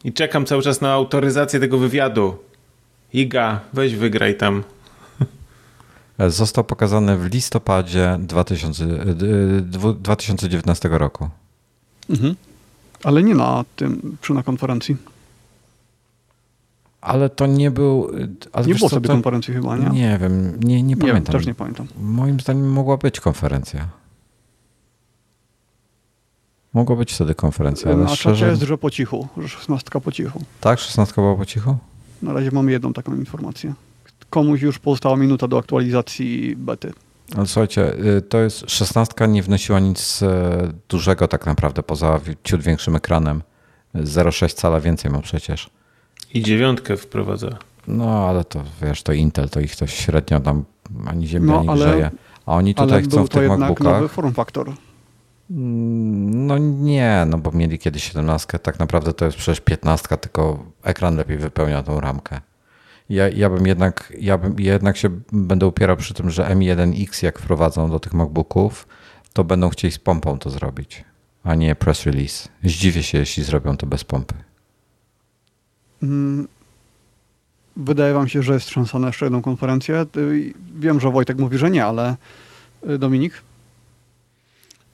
I czekam cały czas na autoryzację tego wywiadu. Iga, weź wygraj tam. Został pokazany w listopadzie 2000, 2019 roku. Mhm. Ale nie na tym, przy na konferencji. Ale to nie był. nie było sobie to, konferencji chyba, nie? Nie wiem, nie, nie pamiętam. Nie, też nie pamiętam. Moim zdaniem mogła być konferencja. Mogło być wtedy konferencja, ale Na szczerze... jest, że po cichu, że 16 po cichu. Tak, 16 była po cichu? Na razie mamy jedną taką informację. Komuś już pozostała minuta do aktualizacji bety. Ale słuchajcie, y, to jest 16 nie wnosiła nic e, dużego tak naprawdę, poza ciut większym ekranem. 0,6 cala więcej ma przecież. I dziewiątkę wprowadza. No, ale to wiesz, to Intel, to ich to średnio tam ani ziemia no, nie ale, grzeje. A oni tutaj ale chcą w tych MacBookach... nowy form factor. Mm, no nie, no bo mieli kiedyś 17, tak naprawdę to jest przecież 15, tylko ekran lepiej wypełnia tą ramkę. Ja, ja bym jednak, ja bym jednak się będę upierał przy tym, że M1X jak wprowadzą do tych MacBooków, to będą chcieli z pompą to zrobić, a nie press release. Zdziwię się, jeśli zrobią to bez pompy. Mm, wydaje wam się, że jest szansa na jeszcze jedną konferencję. Wiem, że Wojtek mówi, że nie, ale y, Dominik?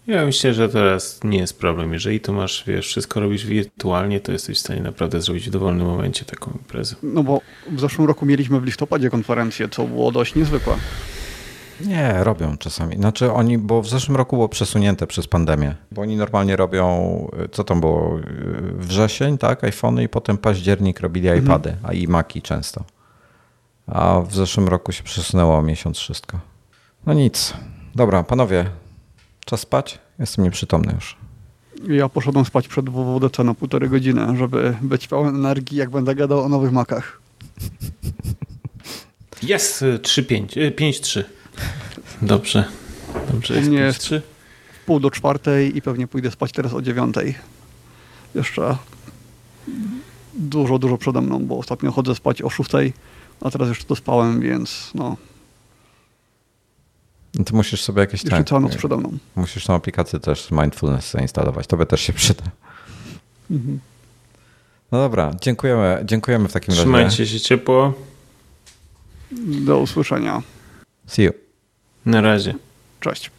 Ja myślę, że teraz nie jest problem. Jeżeli tu masz, wiesz, wszystko robisz wirtualnie, to jesteś w stanie naprawdę zrobić w dowolnym momencie taką imprezę. No bo w zeszłym roku mieliśmy w listopadzie konferencję, co było dość niezwykłe. Nie, robią czasami. Znaczy oni, bo w zeszłym roku było przesunięte przez pandemię, bo oni normalnie robią, co tam było, wrzesień, tak, iPhony i potem październik robili mhm. iPady, a i Maci często. A w zeszłym roku się przesunęło o miesiąc wszystko. No nic. Dobra, panowie, czas spać? Jestem nieprzytomny już. Ja poszedłem spać przed WWDC na półtorej godziny, żeby być pełen energii, jak będę gadał o nowych makach. Jest 3-5, 5-3. Dobrze. Dobrze, jest, jest 3. pół do czwartej i pewnie pójdę spać teraz o dziewiątej. Jeszcze dużo, dużo przede mną, bo ostatnio chodzę spać o szóstej, a teraz jeszcze to spałem, więc no. No to musisz sobie jakieś Jeszcze tak, noc przede mną. Musisz tą aplikację też mindfulness zainstalować. To by też się przyda. Mhm. No dobra, dziękujemy, dziękujemy w takim Trzymajcie razie. Trzymajcie się ciepło. Do usłyszenia. See you. Na razie. Cześć.